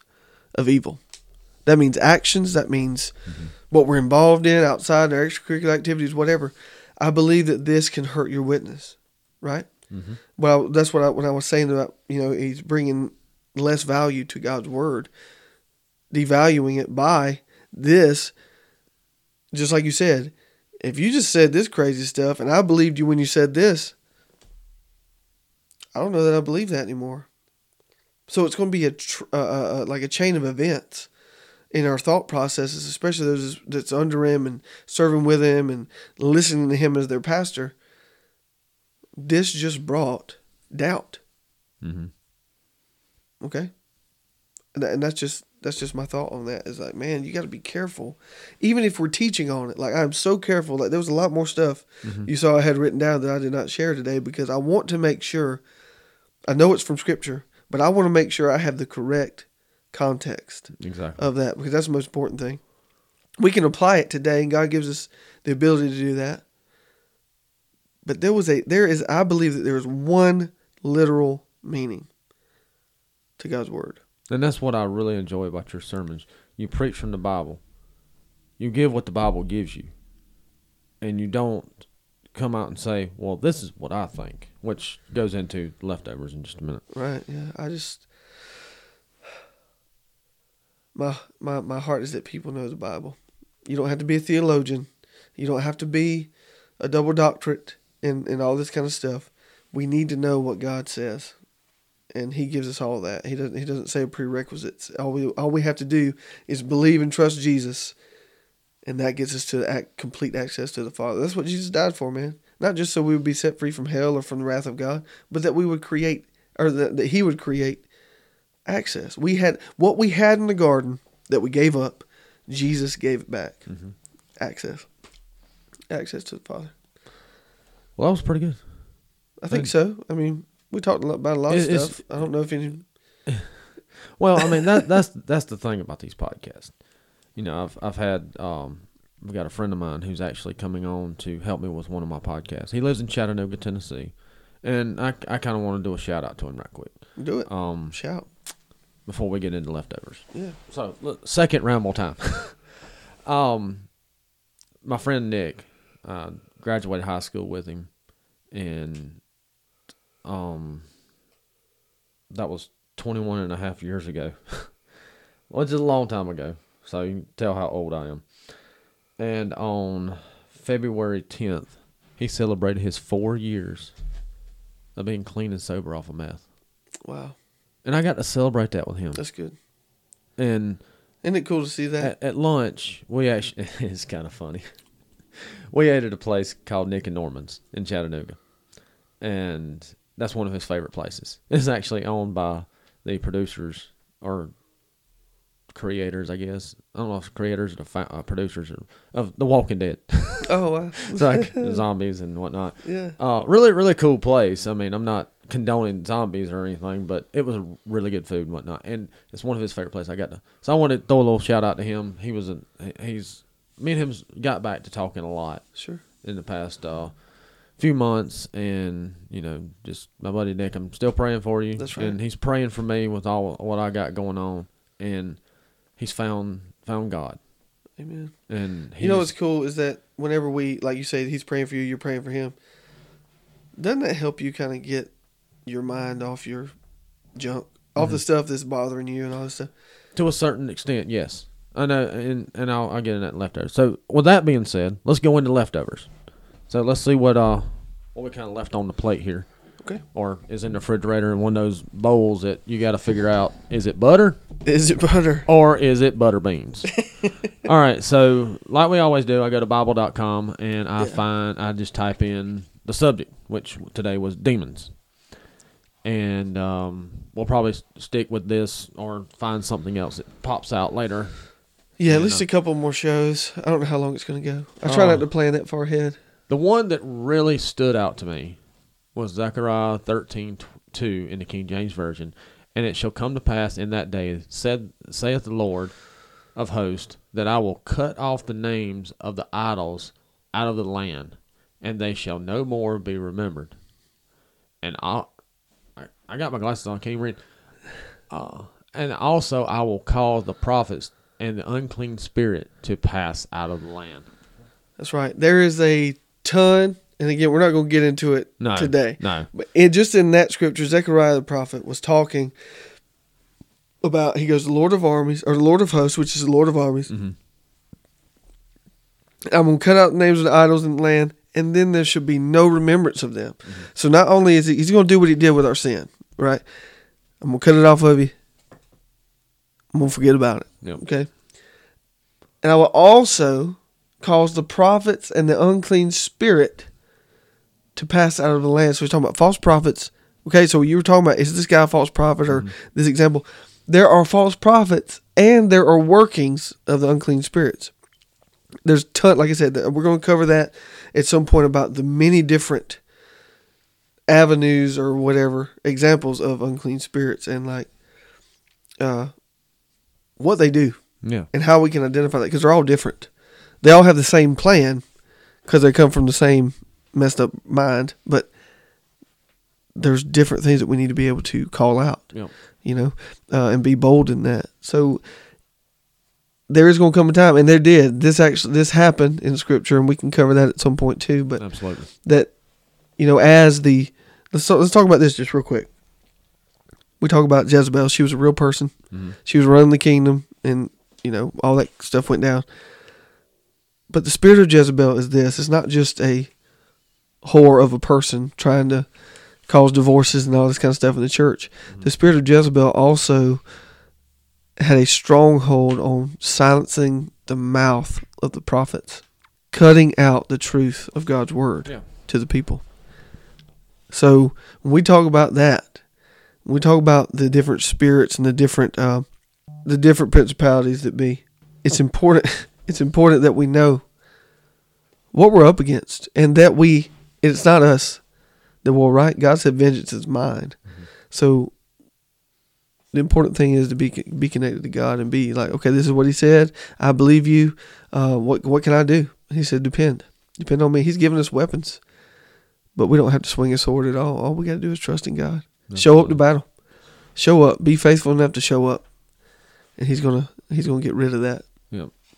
of evil. That means actions. That means what we're involved in outside our extracurricular activities, whatever. I believe that this can hurt your witness, right? Mhm. Well, that's what I when I was saying about you know he's bringing less value to God's word, devaluing it by this. Just like you said, if you just said this crazy stuff, and I believed you when you said this, I don't know that I believe that anymore. So it's going to be a tr- uh, uh, uh, like a chain of events in our thought processes, especially those that's under him and serving with him and listening to him as their pastor. This just brought doubt. Mm-hmm. Okay, and, that's just that's just my thought on that. Is like, man, you got to be careful, even if we're teaching on it. Like I'm so careful. Like there was a lot more stuff Mhm. you saw I had written down that I did not share today because I want to make sure. I know it's from Scripture, but I want to make sure I have the correct context Exactly. of that because that's the most important thing. We can apply it today, and God gives us the ability to do that. But there was a there is I believe that there is one literal meaning to God's word. And that's what I really enjoy about your sermons. You preach from the Bible. You give what the Bible gives you. And you don't come out and say, "Well, this is what I think," which goes into leftovers in just a minute. Right. Yeah. I just my my my heart is that people know the Bible. You don't have to be a theologian. You don't have to be a double doctorate and and all this kind of stuff. We need to know what God says, and He gives us all that. He doesn't He doesn't say prerequisites. All we all we have to do is believe and trust Jesus, and that gets us to act, complete access to the Father. That's what Jesus died for, man. Not just so we would be set free from hell or from the wrath of God, but that we would create or that, that He would create access. We had what we had in the garden that we gave up. Jesus gave it back. Mhm. Access, access to the Father. Well, that was pretty good. I think so. I mean, we talked a lot about a lot of it's- stuff. I don't know if any. Well, I mean that that's that's the thing about these podcasts. You know, I've I've had um I've got a friend of mine who's actually coming on to help me with one of my podcasts. He lives in Chattanooga, Tennessee, and I I kind of want to do a shout out to him right quick. Do it. Um, Shout. before we get into leftovers. Yeah. So look, second ramble time. um, my friend Nick, uh, graduated high school with him, and um, that was 21 and a half years ago. well, it's a long time ago, so you can tell how old I am. And on February 10th, he celebrated his four years of being clean and sober off of meth. Wow. And I got to celebrate that with him. That's good. And Isn't it cool to see that? at, at lunch, we actually, it's kind of funny. We ate at a place called Nick and Norman's in Chattanooga. And that's one of his favorite places. It's actually owned by the producers or creators, I guess. I don't know if creators or the fa- uh, producers or, of The Walking Dead. oh, wow. it's like zombies and whatnot. yeah. Uh, really, really cool place. I mean, I'm not condoning zombies or anything, but it was a really good food and whatnot, and it's one of his favorite places. I got to, so I want to throw a little shout out to him. He was a, he's me and him got back to talking a lot Sure. in the past uh, few months, and you know, just my buddy Nick. I'm still praying for you, That's right. and he's praying for me with all what I got going on, and he's found found God, Amen. and he's, You know what's cool is that whenever we, like you say, he's praying for you, you're praying for him. Doesn't that help you kind of get your mind off your junk, off Mm-hmm. the stuff that's bothering you and all this stuff? To a certain extent, yes. I know, and and I'll, I'll get in that leftovers. So with that being said, let's go into leftovers. So let's see what uh what we kind of left on the plate here, Okay. or is in the refrigerator in one of those bowls that you got to figure out: is it butter Is it butter? or is it butter beans? All right. So like we always do, I go to Bible.com and I Yeah. find I just type in the subject, which today was demons, and um, we'll probably stick with this or find something else that pops out later. Yeah, at least know. a couple more shows. I don't know how long it's going to go. I try Oh. not to plan that far ahead. The one that really stood out to me was Zechariah thirteen two in the King James Version. And it shall come to pass in that day, said saith the Lord of hosts, that I will cut off the names of the idols out of the land, and they shall no more be remembered. And I, I, I got my glasses on, can't read. Uh, and also I will cause the prophets and the unclean spirit to pass out of the land. That's right. There is a ton, and again, we're not going to get into it No, today. no. But just in that scripture, Zechariah the prophet was talking about, he goes, the Lord of armies, or the Lord of hosts, which is the Lord of armies. Mhm. I'm going to cut out the names of the idols in the land, and then there should be no remembrance of them. So not only is he, he's going to do what he did with our sin, right? I'm going to cut it off of you. I'm going to forget about it. Yep. Okay. And I will also cause the prophets and the unclean spirit to pass out of the land. So he's talking about false prophets. Okay, so you were talking about is this guy a false prophet or this example? There are false prophets and there are workings of the unclean spirits. There's ton, like I said, we're going to cover that at some point about the many different avenues or whatever examples of unclean spirits and like uh, what they do Yeah. and how we can identify that because they're all different. They all have the same plan because they come from the same messed up mind, but there's different things that we need to be able to call out, you know, uh, and be bold in that. So there is going to come a time, and there did. This actually this happened in Scripture, and we can cover that at some point too. But Absolutely. that you know, as the let's let's talk about this just real quick. We talk about Jezebel. She was a real person. Mhm. She was running the kingdom, and you know all that stuff went down. But the spirit of Jezebel is this: it's not just a whore of a person trying to cause divorces and all this kind of stuff in the church. The spirit of Jezebel also had a stronghold on silencing the mouth of the prophets, cutting out the truth of God's word Yeah. to the people. So when we talk about that, when we talk about the different spirits and the different uh, the different principalities that be, it's important. It's important that we know what we're up against, and that we it's not us that will right. God said, "Vengeance is mine." So the important thing is to be be connected to God and be like, okay, this is what He said. I believe you. Uh, what what can I do? He said, depend, depend on me. He's given us weapons, but we don't have to swing a sword at all. All we got to do is trust in God. Show up to battle. Show up. Be faithful enough to show up, and He's gonna He's gonna get rid of that.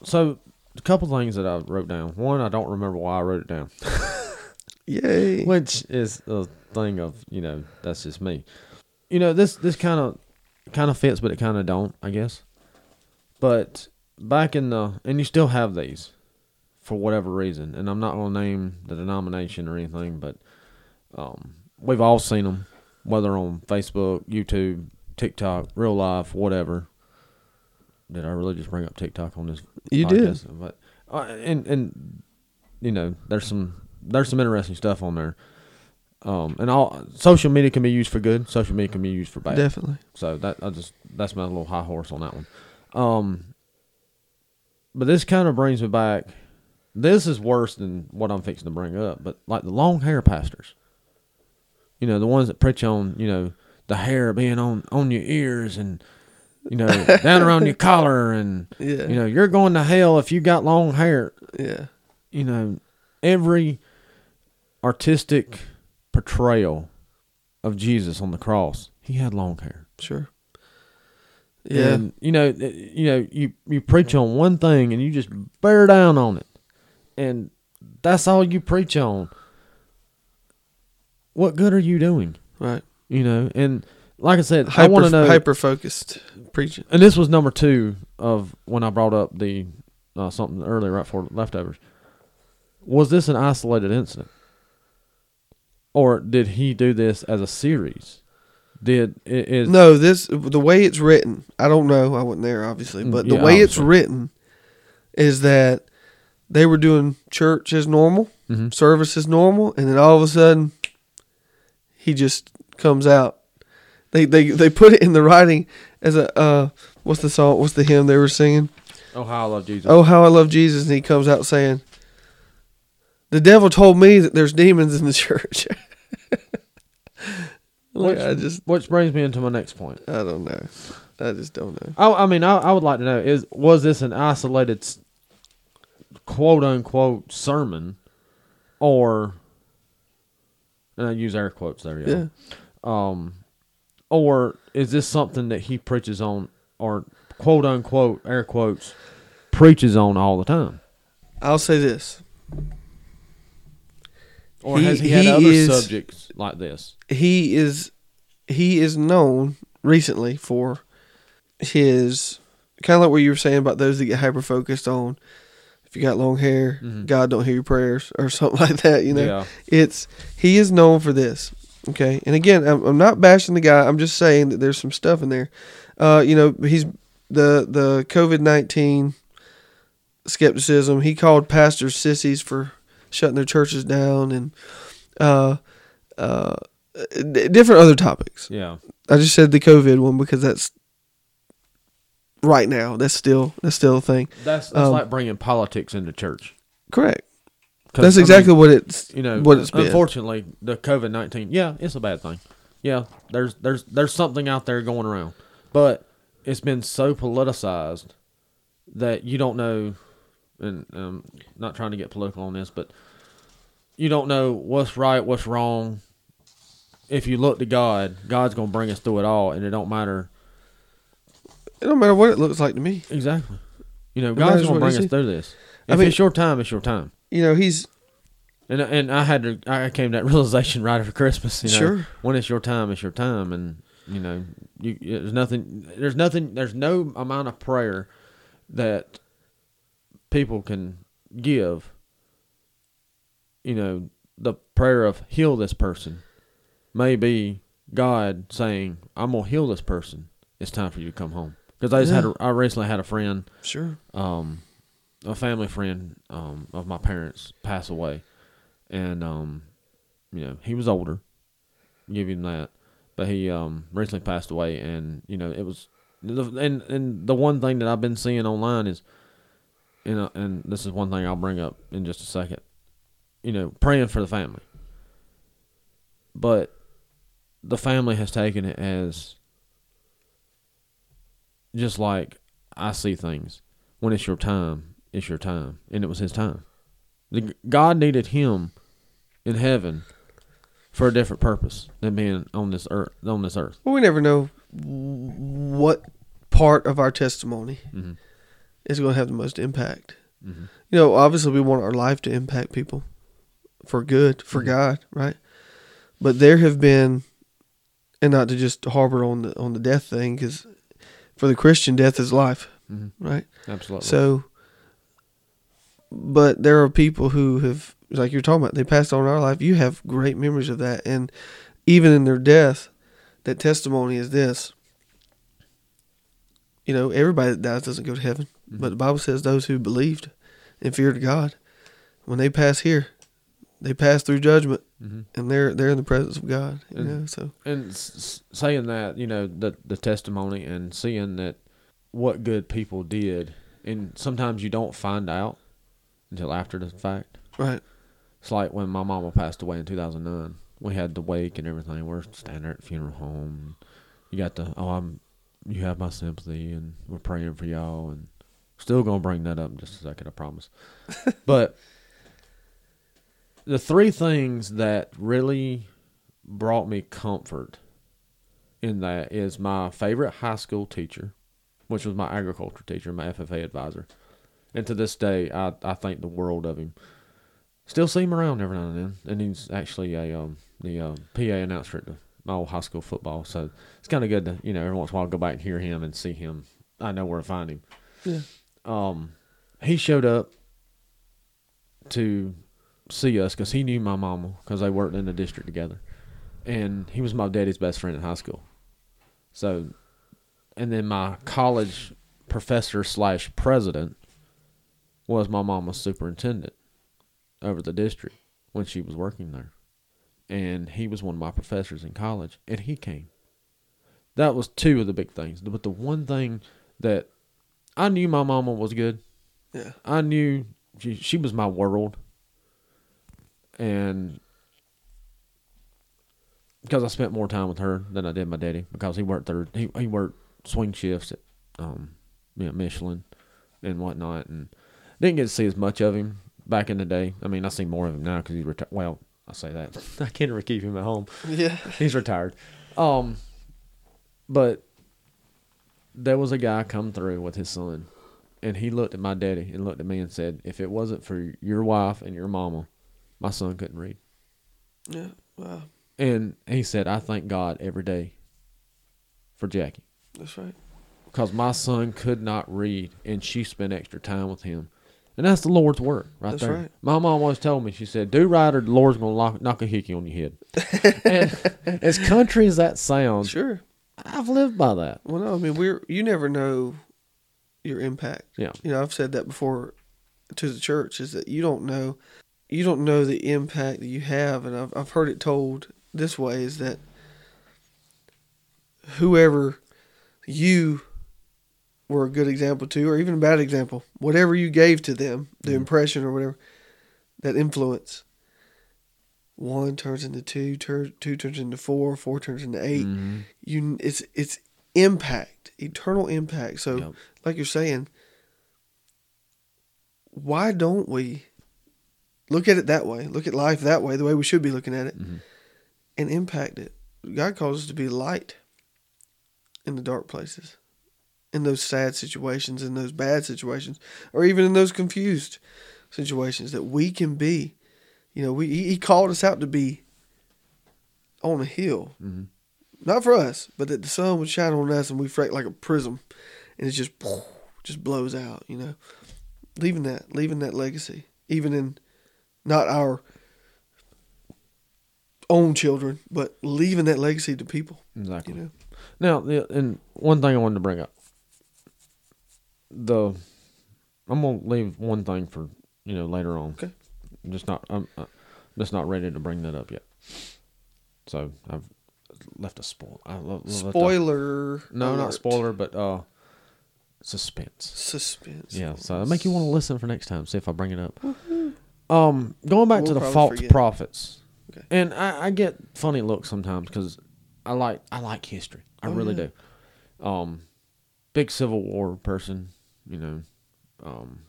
So a couple things that I wrote down. One, I don't remember why I wrote it down, Yay! which is a thing of you know that's just me. You know this this kind of kind of fits, but it kind of don't, I guess. But back in the and you still have these for whatever reason, and I'm not gonna name the denomination or anything, but um, we've all seen them, whether on Facebook, YouTube, TikTok, real life, whatever. Did I really just bring up TikTok on this You did. But uh, and and you know, there's some there's some interesting stuff on there. Um, and all social media can be used for good. Social media can be used for bad. Definitely. So that I just that's my little high horse on that one. Um, but this kind of brings me back. This is worse than what I'm fixing to bring up. But like the long hair pastors, you know, the ones that preach on you know the hair being on on your ears and you know down around your collar and Yeah. you know you're going to hell if you got long hair Yeah. you know, every artistic portrayal of Jesus on the cross, he had long hair. Sure. Yeah. And, you know, eh, you know, you you preach on one thing and you just bear down on it, and that's all you preach on. What good are you doing? right. You know, and like I said, I Hyper, want to know. hyper focused preaching. and this was number two of when I brought up the uh, something earlier right for leftovers. Was this an isolated incident, or did he do this as a series? Did i- is No, this the way it's written. I don't know. I wasn't there, obviously, Mm, but the yeah, way it's written is that they were doing church as normal, Mhm. service as normal, and then all of a sudden, he just comes out. They they they put it in the writing as a uh, what's the song? What's the hymn they were singing? oh how I love Jesus? Oh, how I love Jesus! And he comes out saying, "The devil told me that there's demons in the church." like, which, I just which brings me into my next point. I don't know. I just don't know. I, I mean, I, I would like to know is was this an isolated, quote unquote sermon, or and I use air quotes there, yeah. Yeah. Um, or is this something that he preaches on, or quote unquote air quotes preaches on all the time, I'll say this. or He- has he had he other is- subjects like this? He is he is known recently for his kind of like what you were saying about those that get hyper focused on if you got long hair, Mhm. God don't hear your prayers or something like that, you know. Yeah. It's he is known for this. Okay. And again, I'm, I'm not bashing the guy. I'm just saying that there's some stuff in there. Uh, you know, he's the the COVID-19 skepticism. He called pastors sissies for shutting their churches down and uh uh d- different other topics. Yeah. I just said the COVID one because that's right now. That's still that's still a thing. That's that's Um, like bringing politics into church. Correct. That's I mean, exactly what it's you know what it's been. unfortunately the COVID nineteen yeah it's a bad thing yeah there's there's there's something out there going around but it's been so politicized that you don't know and um not trying to get political on this but you don't know what's right what's wrong if you look to God God's gonna bring us through it all and it don't matter It don't matter what it looks like to me. exactly You know, No God's gonna bring us through this. I mean- it's your time, it's your time. You know, he's And and I had to I came to that realization right after Christmas. You know, Sure. when it's your time, it's your time, and you know, you there's nothing, there's nothing, there's no amount of prayer that people can give. You know, the prayer of heal this person may be God saying, "I'm gonna heal this person. It's time for you to come home." Because I just had, Yeah. a, I recently had a friend sure. um, a family friend um, of my parents pass away, and um, you know he was older, give him that, but he um, recently passed away, and you know it was, and and the one thing that I've been seeing online is, you know, and this is one thing I'll bring up in just a second, you know, praying for the family, but the family has taken it as just like I see things when it's your time, it's your time, and it was his time. The, God needed him in heaven for a different purpose than being on this earth. On this earth, Well, we never know what part of our testimony Mhm. is going to have the most impact. Mhm. You know, obviously, we want our life to impact people for good, for Mhm. God, right? But there have been, and not to just harbor on the on the death thing, because for the Christian, death is life, Mhm. right? absolutely. So, but there are people who have, like you're talking about, they passed on in our life. You have great memories of that, and even in their death, that testimony is this. You know, everybody that dies doesn't go to heaven, Mhm. but the Bible says those who believed and feared God, when they pass here, they pass through judgment, Mhm. and they're they're in the presence of God. You And- know, so and saying that, you know, the the testimony and seeing that what good people did, and sometimes you don't find out until after the fact. right, It's like when my mama passed away in 2009. We had the wake and everything. We're standing at the funeral home. You got the oh, I'm. You have my sympathy, and we're praying for y'all, and still gonna bring that up in just a second. I promise. but the three things that really brought me comfort in that is my favorite high school teacher, which was my agriculture teacher, my FFA advisor, and to this day, I I think the world of him still see him around every now and then, and he's actually a um the uh, PA announcer at the, my old high school football. So it's kind of good to you know every once in a while go back and hear him and see him. I know where to find him. Yeah. Um, he showed up to see us because he knew my mama because they worked in the district together, and he was my daddy's best friend in high school. So, and then my college professor slash president was my mama's superintendent over the district when she was working there. And he was one of my professors in college, and he came. That was two of the big things. But the one thing that I knew my mama was good. yeah, I knew she, she was my world. And because I spent more time with her than I did my daddy because he worked third he he worked swing shifts at um you know, Michelin and whatnot and didn't get to see as much of him back in the day. I mean, I see more of him now because he's retired. Well, I say that I can't keep him at home. yeah, He's retired. Um, but there was a guy come through with his son, and he looked at my daddy and looked at me and said, "If it wasn't for your wife and your mama, my son couldn't read." yeah. Wow, And he said, "I thank God every day for Jackie that's right. because my son could not read, and she spent extra time with him." And that's the Lord's work right That's there. right. My mom always told me, she said, do right or the Lord's going to knock, knock a hickey on your head. and as country as that sounds, Sure. I've lived by that. Well, no, I mean we're you never know your impact. Yeah. You know, I've said that before to the church is that you don't know you don't know the impact that you have and I've I've heard it told this way is that whoever you were a good example to or even a bad example, whatever you gave to them, the Mhm. impression or whatever, that influence one turns into two, tur- two turns into four, four turns into 8 Mhm. you it's it's impact eternal impact so Yep. like you're saying why don't we look at it that way look at life that way the way we should be looking at it Mhm. and impact it god calls us to be light in the dark places in those sad situations, in those bad situations, or even in those confused situations that we can be. You know, we he called us out to be on a hill, Mhm. not for us, but that the sun would shine on us and we reflect like a prism, and it just just blows out. You know, leaving that leaving that legacy, even in not our own children, but leaving that legacy to people. Exactly. You know, Now, the, and one thing I wanted to bring up, the I'm gonna leave one thing for you know later on. Okay. I'm just not I'm, I'm just not ready to bring that up yet. So I've left a spoil. I le- left a- spoiler. no, not spoiler, but uh, suspense. Suspense. Yeah, so I make you want to listen for next time. See if I bring it up. Um, going back to We'll the false forget. prophets, Okay. and I, I get funny looks sometimes because I like I like history. I Oh, really yeah. do. Um, big Civil War person, you know. Um,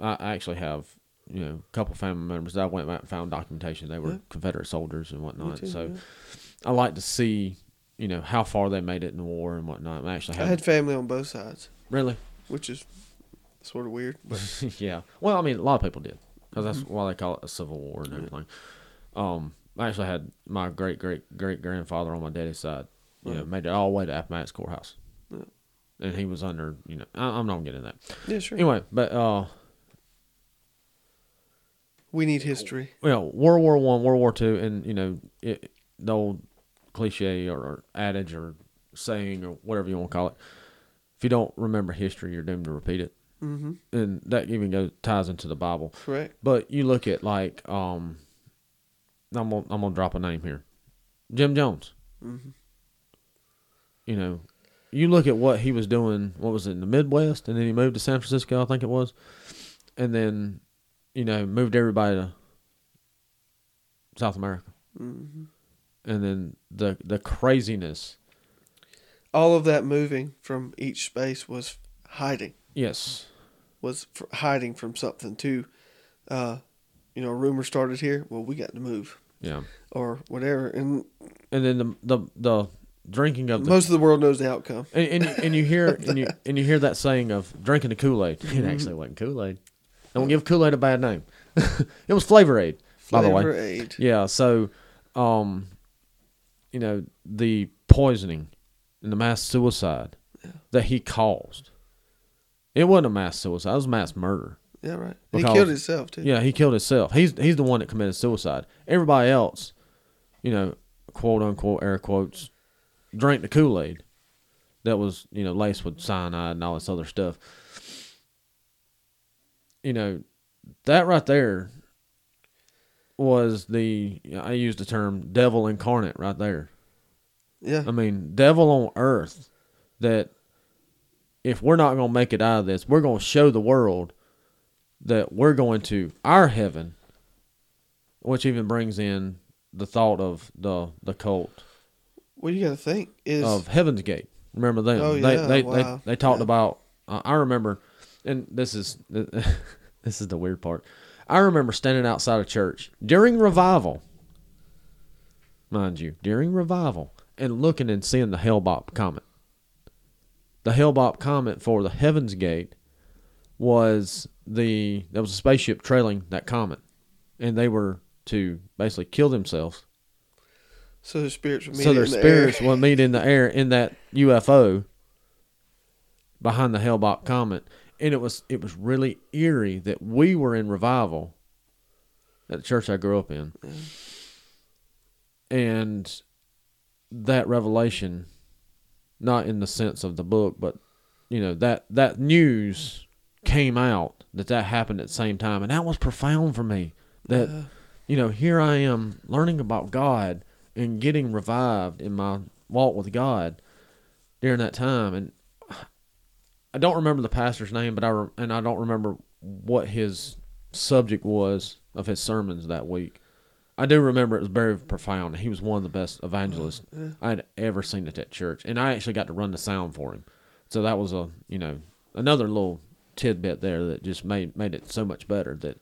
I, I actually have you know a couple family members that I went back and found documentation. They were Yeah. Confederate soldiers and whatnot. too, so yeah. I like to see you know how far they made it in the war and whatnot. I actually I had, had family on both sides, really. which is sort of weird. But yeah. Well, I mean, a lot of people did because that's Mm-hmm. why they call it a civil war and everything. Um, I actually had my great great great grandfather on my daddy's side. You know, made it all the way to Appomattox courthouse, Yeah. And he was under. You know, I, I'm not gonna get into that. yeah, sure. Anyway, but uh, we need history. well, World War One, World War Two, and you know, it, the old cliche or, or adage or saying or whatever you want to call it. If you don't remember history, you're doomed to repeat it, Mm-hmm. and that even goes ties into the Bible. Correct. But you look at like um, I'm gonna I'm gonna drop a name here, Jim Jones. Mm-hmm. You know, you look at what he was doing. What was it in the Midwest, and then he moved to San Francisco, I think it was, and then, you know, moved everybody to South America, Mm-hmm. and then the the craziness. All of that moving from each space was hiding. Yes, Was hiding from something too. Uh, you know, a rumor started here. Well, we got to move yeah, or whatever. And and then the the the drinking of the most of the world knows the outcome. and, and and you hear and you and you hear that saying of drinking the Kool Aid. It actually wasn't Kool Aid. Don't give Kool Aid a bad name. it was Flavor Aid, by the way. Flavor aid. Yeah. So, um, you know the poisoning and the mass suicide that he caused. It wasn't a mass suicide. It was mass murder. Yeah, right. Because- he killed himself too. Yeah, he killed himself. He's he's the one that committed suicide. Everybody else, you know, quote unquote air quotes, drank the Kool Aid that was you know laced with cyanide and all this other stuff. You know, that right there was the I used the term devil incarnate right there. Yeah. I mean, devil on earth that if we're not going to make it out of this, we're going to show the world that we're going to our heaven, which even brings in the thought of the the cult What you got to think is of Heaven's Gate. Remember them? Oh, they, yeah, they, wow. they they talked Yeah. about. Uh, I remember, and this is this is the weird part. I remember standing outside of church during revival, mind you, during revival, and looking and seeing the Hale-Bopp comet. The Hale-Bopp comet for the Heaven's Gate was the there was a spaceship trailing that comet, and they were to basically kill themselves so their spirits would meet so their in the spirits air. will meet in the air in that UFO behind the Hale-Bopp comet, and it was it was really eerie that we were in revival at the church I grew up in, and that revelation, not in the sense of the book, but you know that that news came out that that happened at the same time, and that was profound for me. That Yeah. you know, here I am learning about God and getting revived in my walk with God during that time. And I don't remember the pastor's name, but I re- and I don't remember what his subject was of his sermons that week. I do remember it was very profound. He was one of the best evangelists oh, I'd ever seen at that church, and I actually got to run the sound for him. So that was a you know another little tidbit there that just made made it so much better that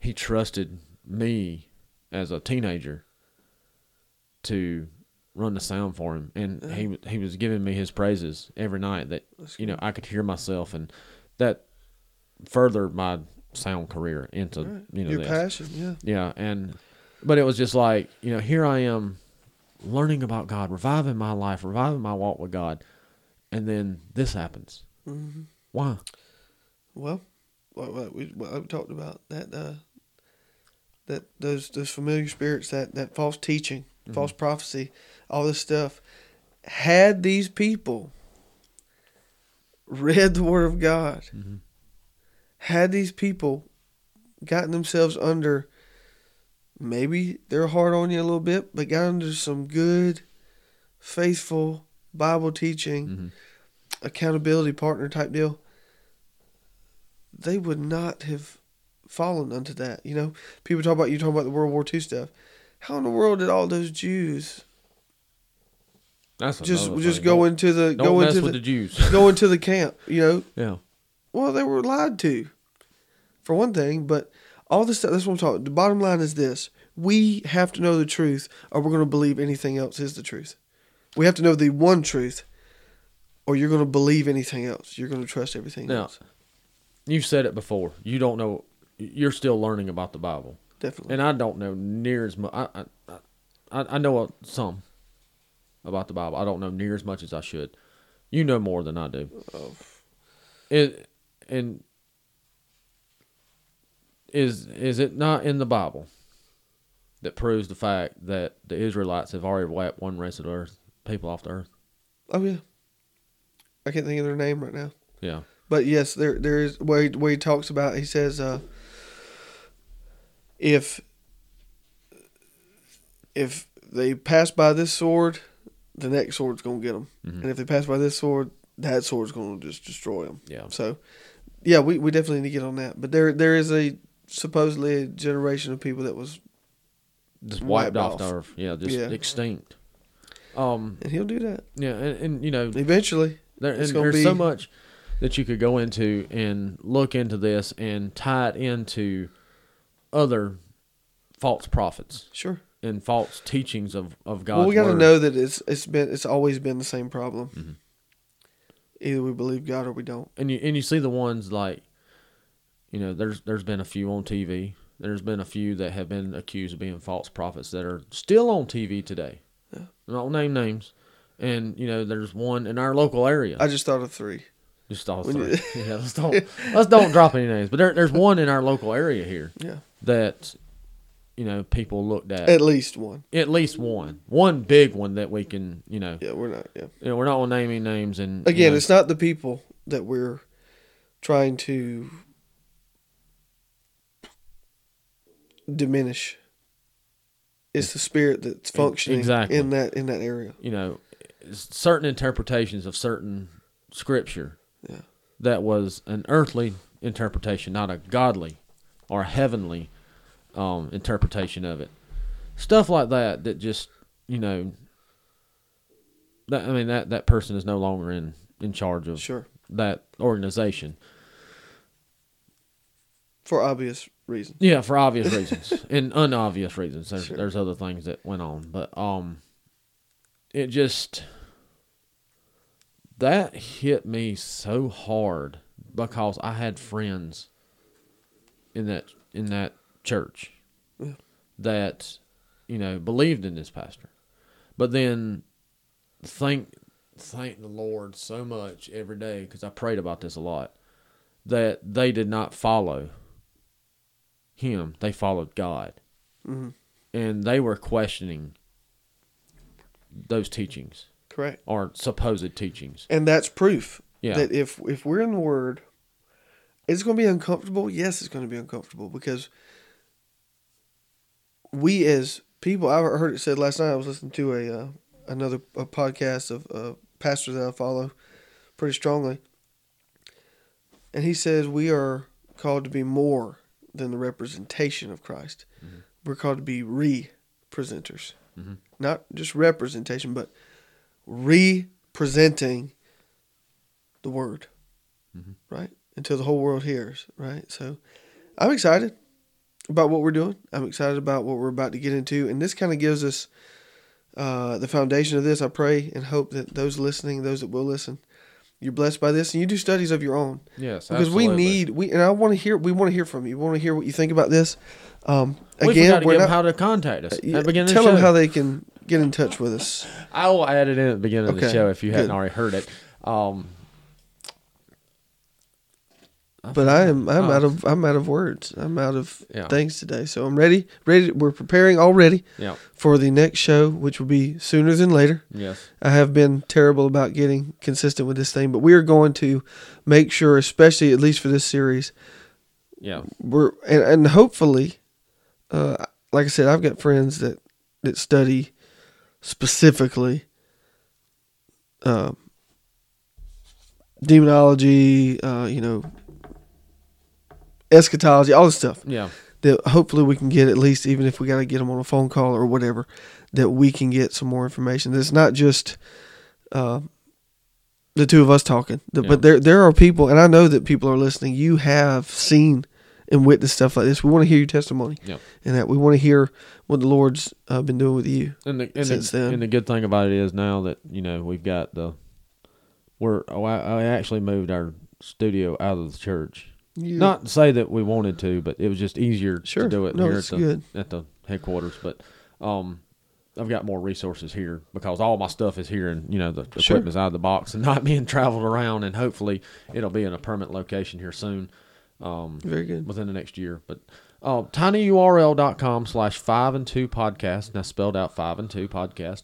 he trusted me as a teenager to run the sound for him, and he he was giving me his praises every night. That you know I could hear myself, and that furthered my sound career into Right. you know Your this. passion, yeah. Yeah, and but it was just like you know here I am, learning about God, reviving my life, reviving my walk with God, and then this happens. hmm Why? Well, what, what we what we talked about that uh, that those those familiar spirits, that that false teaching, Mm-hmm. false prophecy, all this stuff, had these people read the Word of God, Mhm. had these people gotten themselves under. Maybe they're hard on you a little bit, but got under some good, faithful Bible teaching Mhm. accountability partner type deal, they would not have fallen unto that. You know, people talk about you talking about the World War II stuff. How in the world did all those Jews That's just another just thing. go Don't- into the Don't go mess into with the, the Jews. go into the camp? You know, yeah. well they were lied to, for one thing. But all this stuff. That's what I'm talking. The bottom line is this: we have to know the truth, or we're going to believe anything else is the truth. We have to know the one truth, or you're going to believe anything else. You're going to trust everything Now, else. You've said it before. You don't know. You're still learning about the Bible, Definitely. and I don't know near as much. I I, I, I know some about the Bible. I don't know near as much as I should. You know more than I do. Oh. It and is is it not in the Bible that proves the fact that the Israelites have already wiped one race of the earth people off the earth? Oh yeah. I can't think of their name right now. Yeah. But yes, there there is where he, where he talks about he says uh if if they pass by this sword, the next sword's going to get them. Mhm. And if they pass by this sword, that sword's going to just destroy them. Yeah. So yeah, we, we definitely need to get on that. But there there is a supposedly a generation of people that was Just Wiped off, off. the earth. Yeah. Just Yeah. extinct. Um. and he'll do that Yeah. And, and you know eventually. There, and gonna there's so much that you could go into and look into this and tie it into other false prophets Sure. and false teachings of, of God's well, we got to know that it's it's been it's always been the same problem. Mhm. Either we believe God or we don't. and you and you see the ones like you know there's there's been a few on TV. There's been a few that have been accused of being false prophets that are still on TV today. Yeah. And I won't name names. And you know, there's one in our local area. I just thought of three. Just all three. yeah, let's don't let's don't drop any names. But there, there's one in our local area here Yeah, that you know people looked at at least one. at least one, one big one that we can you know. Yeah, we're not. Yeah. You know, we're not gonna name any names. And you Again, know, it's not the people that we're trying to diminish. It's the spirit that's functioning Exactly. in that in that area. you know certain interpretations of certain scripture Yeah. that was an earthly interpretation, not a godly or heavenly um, interpretation of it. Stuff like that that just you know. That, I mean that that person is no longer in in charge of Sure, that organization. for obvious reasons. Yeah, for obvious reasons and unobvious reasons. There's Sure. there's other things that went on, but um, it just that hit me so hard because I had friends in that in that church Yeah. that you know believed in this pastor, but then thank thank the Lord so much every day because I prayed about this a lot that they did not follow him. They followed God. Hmm and they were questioning those teachings Correct. or supposed teachings. And that's proof yeah. that if if we're in the Word, it's going to be uncomfortable. Yes, it's going to be uncomfortable because we as people. I heard it said last night. I was listening to a uh, another a podcast of a pastor that I follow pretty strongly, and he says we are called to be more than the representation of Christ. Mhm. We're called to be re-presenters, Mhm. not just representation, but representing the word, Mhm. right? Until the whole world hears, right? So I'm excited about what we're doing. I'm excited about what we're about to get into. And this kind of gives us uh, the foundation of this. I pray and hope that those listening, those that will listen, you're blessed by this, and you do studies of your own Yes, because we need we and I want to hear we want to hear from you. We want to hear what you think about this. Um, We again, forgot we're not. how to contact us. yeah, at the beginning tell of the them how they can get in touch with us. I will add it in at the beginning of the show if you hadn't already heard it. Um, But I am I'm Oh. out of I'm out of words. I'm out of Yeah. things today. So I'm ready. Ready. We're preparing already yeah, for the next show, which will be sooner than later. yes, I have been terrible about getting consistent with this thing, but we are going to make sure, especially at least for this series, yeah, we're and, and hopefully, uh, like I said, I've got friends that that study specifically uh, demonology, uh, you know, eschatology, all this stuff. yeah, That hopefully we can get at least, even if we got to get them on a phone call or whatever, that we can get some more information. That's not just uh, the two of us talking, The- Yeah. but there there are people, and I know that people are listening. You have seen and witnessed stuff like this. We want to hear your testimony, Yep. and that we want to hear what the Lord's uh, been doing with you. And the and, Since the, then. and the good thing about it is now that you know we've got the we're oh, I, I actually moved our studio out of the church. You, Not to say that we wanted to, but it was just easier Sure. to do it No, here at the good. at the headquarters. But um, I've got more resources here because all my stuff is here, and you know the, the Sure. equipment's out of the box and not being traveled around. And hopefully, it'll be in a permanent location here soon. Um, very good. within the next year. But uh, tinyurl.com slash five and two podcast. Now spelled out five and two podcast.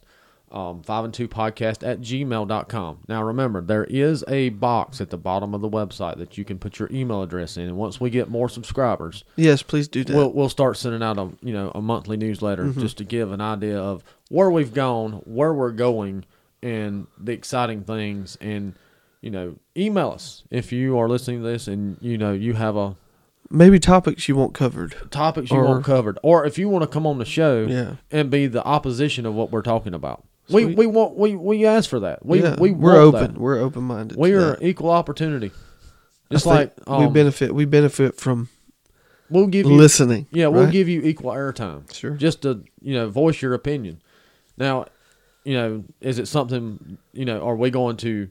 Um, five and two podcast at gmail.com. Now remember, there is a box at the bottom of the website that you can put your email address in. And once we get more subscribers, Yes, please do that. we'll, we'll start sending out a you know a monthly newsletter just to give an idea of where we've gone, where we're going, and the exciting things. And you know, email us if you are listening to this and you know you have a Maybe topics you want covered. topics you Or- want covered, or if you want to come on the show Yeah. and be the opposition of what we're talking about. We we want we we ask for that. We yeah, we we're open. that. We're open minded. We are equal opportunity. Just like we um, benefit. We benefit from we'll give you listening. yeah we'll give you equal airtime. Sure. Just to you know voice your opinion. Now, you know, is it something you know? Are we going to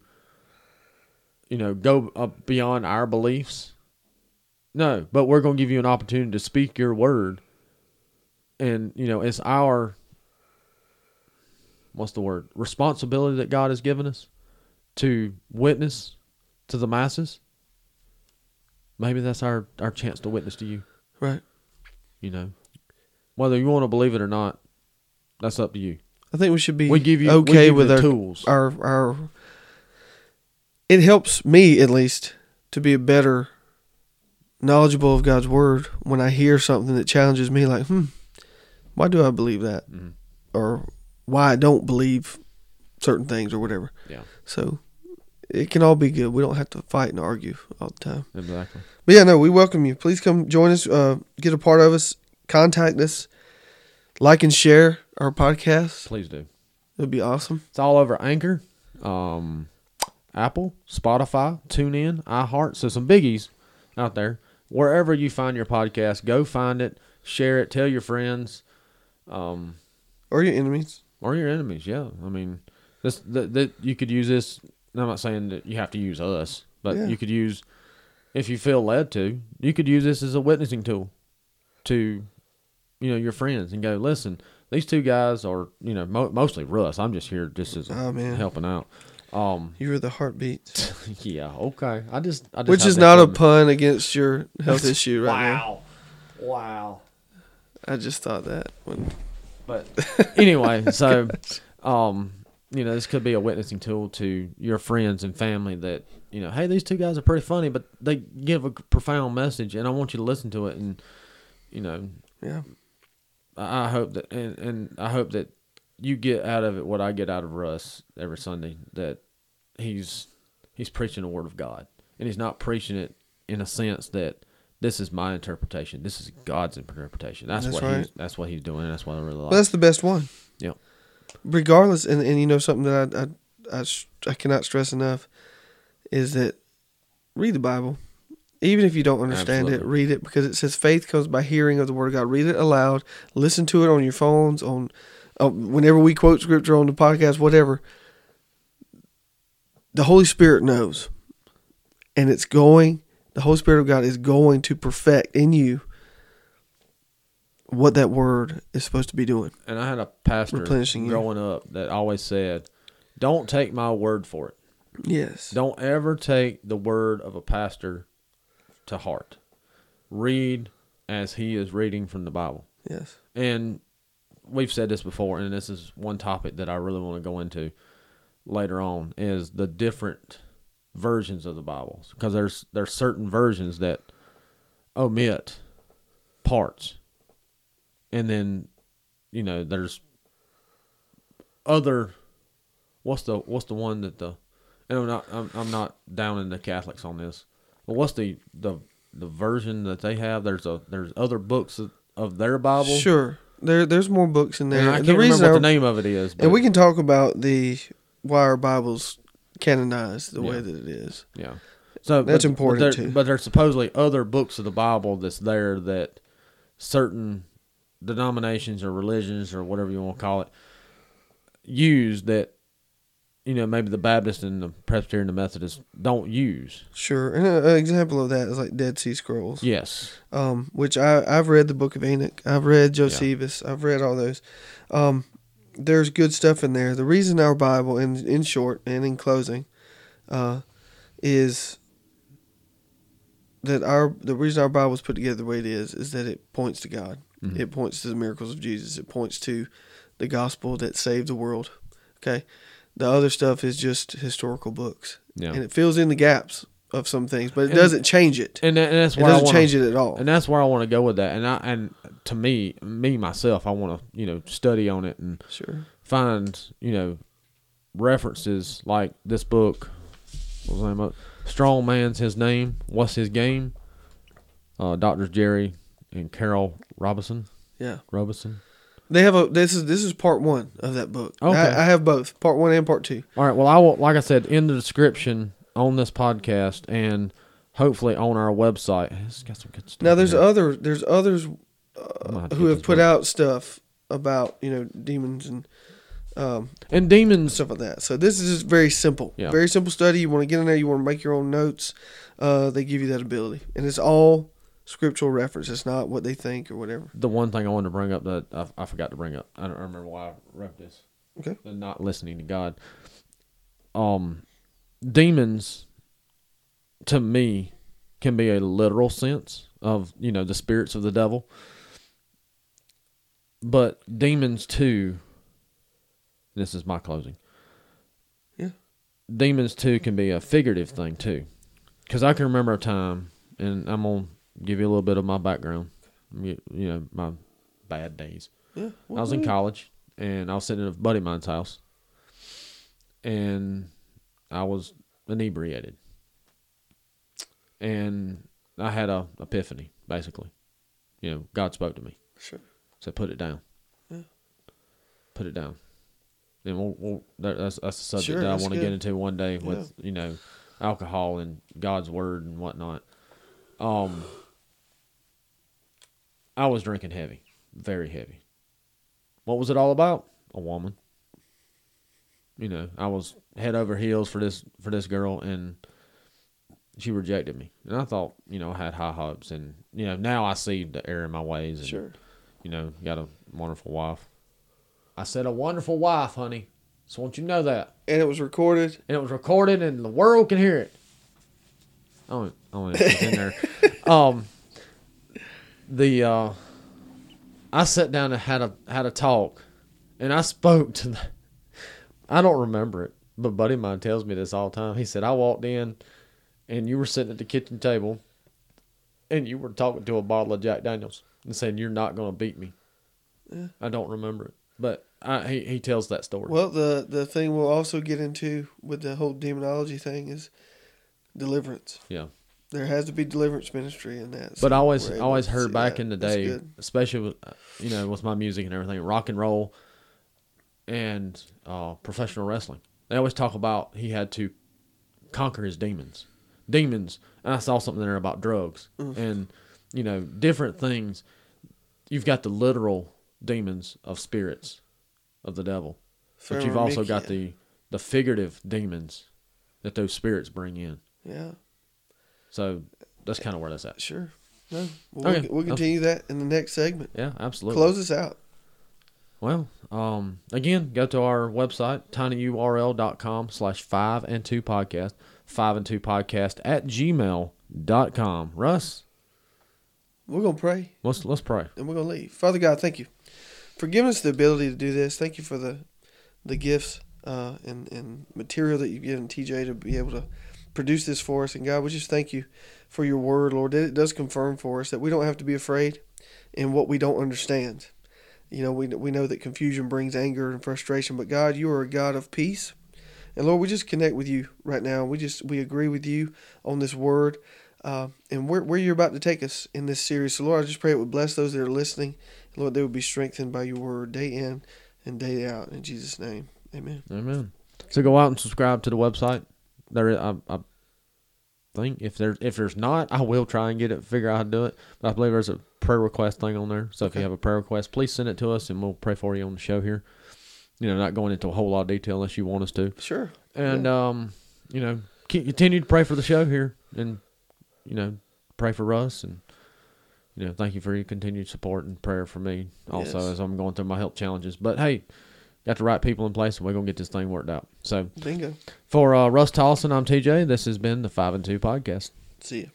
you know go up beyond our beliefs? No, but we're going to give you an opportunity to speak your word, and you know it's our what's the word responsibility that God has given us to witness to the masses. Maybe that's our our chance to witness to you. right. You know, whether you want to believe it or not, that's up to you. I think we should be We give you okay give you with the our tools. our our. It helps me at least to be a better knowledgeable of God's word when I hear something that challenges me. Like, hmm, why do I believe that, Mhm. or why I don't believe certain things, or whatever. Yeah, So it can all be good. We don't have to fight and argue all the time. exactly. But yeah, no, we welcome you. Please come join us, uh, get a part of us, contact us, like and share our podcast. Please do. It would be awesome. It's all over Anchor, um, Apple, Spotify, TuneIn, iHeart. So some biggies out there. Wherever you find your podcast, go find it, share it, tell your friends, um, Or your enemies. Or your enemies. Yeah, I mean, this that, that you could use this. I'm not saying that you have to use us, but Yeah. you could use if you feel led to. You could use this as a witnessing tool to, you know, your friends and go listen. These two guys are, you know, mo- mostly Russ. I'm just here just as Oh, man. helping out. Um, You are the heartbeat. yeah, okay. I just, I just Which is not a pun against your health issue right wow, wow. now. I just thought that. When, But anyway, so um, you know, this could be a witnessing tool to your friends and family that you know, hey, these two guys are pretty funny, but they give a profound message, and I want you to listen to it. And you know, yeah. I I hope that, and, and I hope that you get out of it what I get out of Russ every Sunday. That he's he's preaching the word of God, and he's not preaching it in a sense that this is my interpretation. This is God's interpretation. That's, That's what right. he's that's what he's doing. And that's what I really like. Well, that's the best one. Yep. Regardless, and, and you know something that I I I cannot stress enough is that read the Bible. Even if you don't understand it, read it because it says faith comes by hearing of the word of God. Read it aloud. Listen to it on your phones, on uh, whenever we quote scripture on the podcast, whatever, the Holy Spirit knows, and it's going. The Holy Spirit of God is going to perfect in you what that word is supposed to be doing. And I had a pastor Replenishing you. growing up that always said, "Don't take my word for it. Yes. Don't ever take the word of a pastor to heart. Read as he is reading from the Bible." Yes. And we've said this before, and this is one topic that I really want to go into later on is the different versions of the Bibles because there's there's certain versions that omit parts, and then you know there's other what's the what's the one that the and I'm not I'm, I'm not down in the Catholics on this, but what's the the the version that they have? There's a there's other books of, of their Bible. Sure. There, there's more books in And there. I can't the remember what the name of it is. But and we can talk about the why our Bible's canonized the way that it is. yeah. So That's but- important, but too. But there's supposedly other books of the Bible that's there that certain denominations or religions or whatever you want to call it use that you know maybe the Baptist and the Presbyterian and the Methodist don't use. Sure. And an example of that is like Dead Sea Scrolls. Yes. um, which I I've read the Book of Enoch. I've read Josephus. I've read all those. Um, there's good stuff in there. The reason our Bible, in in short and in closing, uh, is that our the reason our Bible is put together the way it is is that it points to God. Mhm. It points to the miracles of Jesus. It points to the gospel that saved the world. Okay, the other stuff is just historical books, Yeah. and it fills in the gaps of some things, but it And- doesn't change it. And, and that's It I doesn't wanna- change it at all. and that's where I want to go with that. And I and to me, me myself, I want to you know study on it and Sure. find you know references like this book. What was the name of it? Strong Man's his name. What's his game? Uh, Doctors Jerry and Carol Robinson. Yeah. Robinson. They have a this is this is part one of that book. Okay. I, I have both part one and part two. All right. Well, I will. Like I said, in the description on this podcast and hopefully on our website. It's got some good stuff. Now there's in here. other there's others I'm gonna have to who have put book. out stuff about you know demons and um, and demons. stuff like that. So this is just very simple, Yeah. very simple study. You want to get in there, you want to make your own notes. Uh, they give you that ability, and it's all scriptural reference. It's not what they think or whatever. The one thing I wanted to bring up that I, I forgot to bring up. I don't remember why I wrote this. Okay. The not listening to God. Um, demons, to me, can be a literal sense of you know the spirits of the devil. But demons too. This is my closing. Yeah. Demons too can be a figurative thing too, because I can remember a time, and I'm gonna give you a little bit of my background. You, you know my bad days. Yeah, I was in college and I was sitting at a buddy of mine's house and I was inebriated. And I had a epiphany, basically. You know, God spoke to me. Sure. Said, put it down. Yeah. Put it down. And we'll, we'll that's, that's a subject Sure, that I want to get into one day with, you know, alcohol and God's word and whatnot. Um, I was drinking heavy, very heavy. What was it all about? A woman. You know, I was head over heels for this for this girl, and she rejected me. And I thought, you know, I had high hopes, and you know, now I see the error in my ways. And, Sure. You know, you got a wonderful wife. I said a wonderful wife, honey. So I want you to know that, And it was recorded. and it was recorded, and the world can hear it. Oh, oh, it's in there. um, the uh, I sat down and had a had a talk, and I spoke to the. I don't remember it, but buddy of mine tells me this all the time. He said I walked in, and you were sitting at the kitchen table, and you were talking to a bottle of Jack Daniels and saying you're not going to beat me. I don't remember it, but I, he he tells that story. Well, the the thing we'll also get into with the whole demonology thing is deliverance. yeah. There has to be deliverance ministry in that. But I always I always heard back that. in the day, especially with you know with my music and everything, rock and roll, and uh, professional wrestling. They always talk about he had to conquer his demons, demons. And I saw something there about drugs and you know different things. You've got the literal demons of spirits, of the devil. But you've also got the the figurative demons that those spirits bring in. yeah, So that's kind of where that's at. sure. No, well, Okay. we'll, we'll continue that in the next segment. Yeah, absolutely. Close us out. Well, um, again, go to our website, tinyurl.com slash five and two podcast, five and two podcast at gmail.com. Russ, We're gonna pray. let's, let's pray. and we're gonna leave. Father God, thank you for giving us the ability to do this. Thank you for the the gifts uh, and and material that you've given TJ to be able to produce this for us. And God, we just thank you for your word, Lord. It does confirm for us that we don't have to be afraid in what we don't understand. You know, we we know that confusion brings anger and frustration, but God, you are a God of peace. And Lord, we just connect with you right now. We just we agree with you on this word, uh, and where where you're about to take us in this series. So Lord, I just pray it would bless those that are listening. Lord, they would be strengthened by your word day in and day out. In Jesus' name, Amen. Amen. So go out and subscribe to the website. There, is, I, I think if there's if there's not, I will try and get it, figure out how to do it. But I believe there's a prayer request thing on there. So if you have a prayer request, please send it to us, and we'll pray for you on the show here. You know, not going into a whole lot of detail unless you want us to. Sure. And um, you know, continue to pray for the show here, and you know, pray for Russ, and you know, thank you for your continued support and prayer for me also Yes. as I'm going through my health challenges. But hey, got the right people in place, and we're gonna get this thing worked out. So Bingo. for uh, Russ Tollison, I'm TJ. This has been the Five and Two podcast. See you.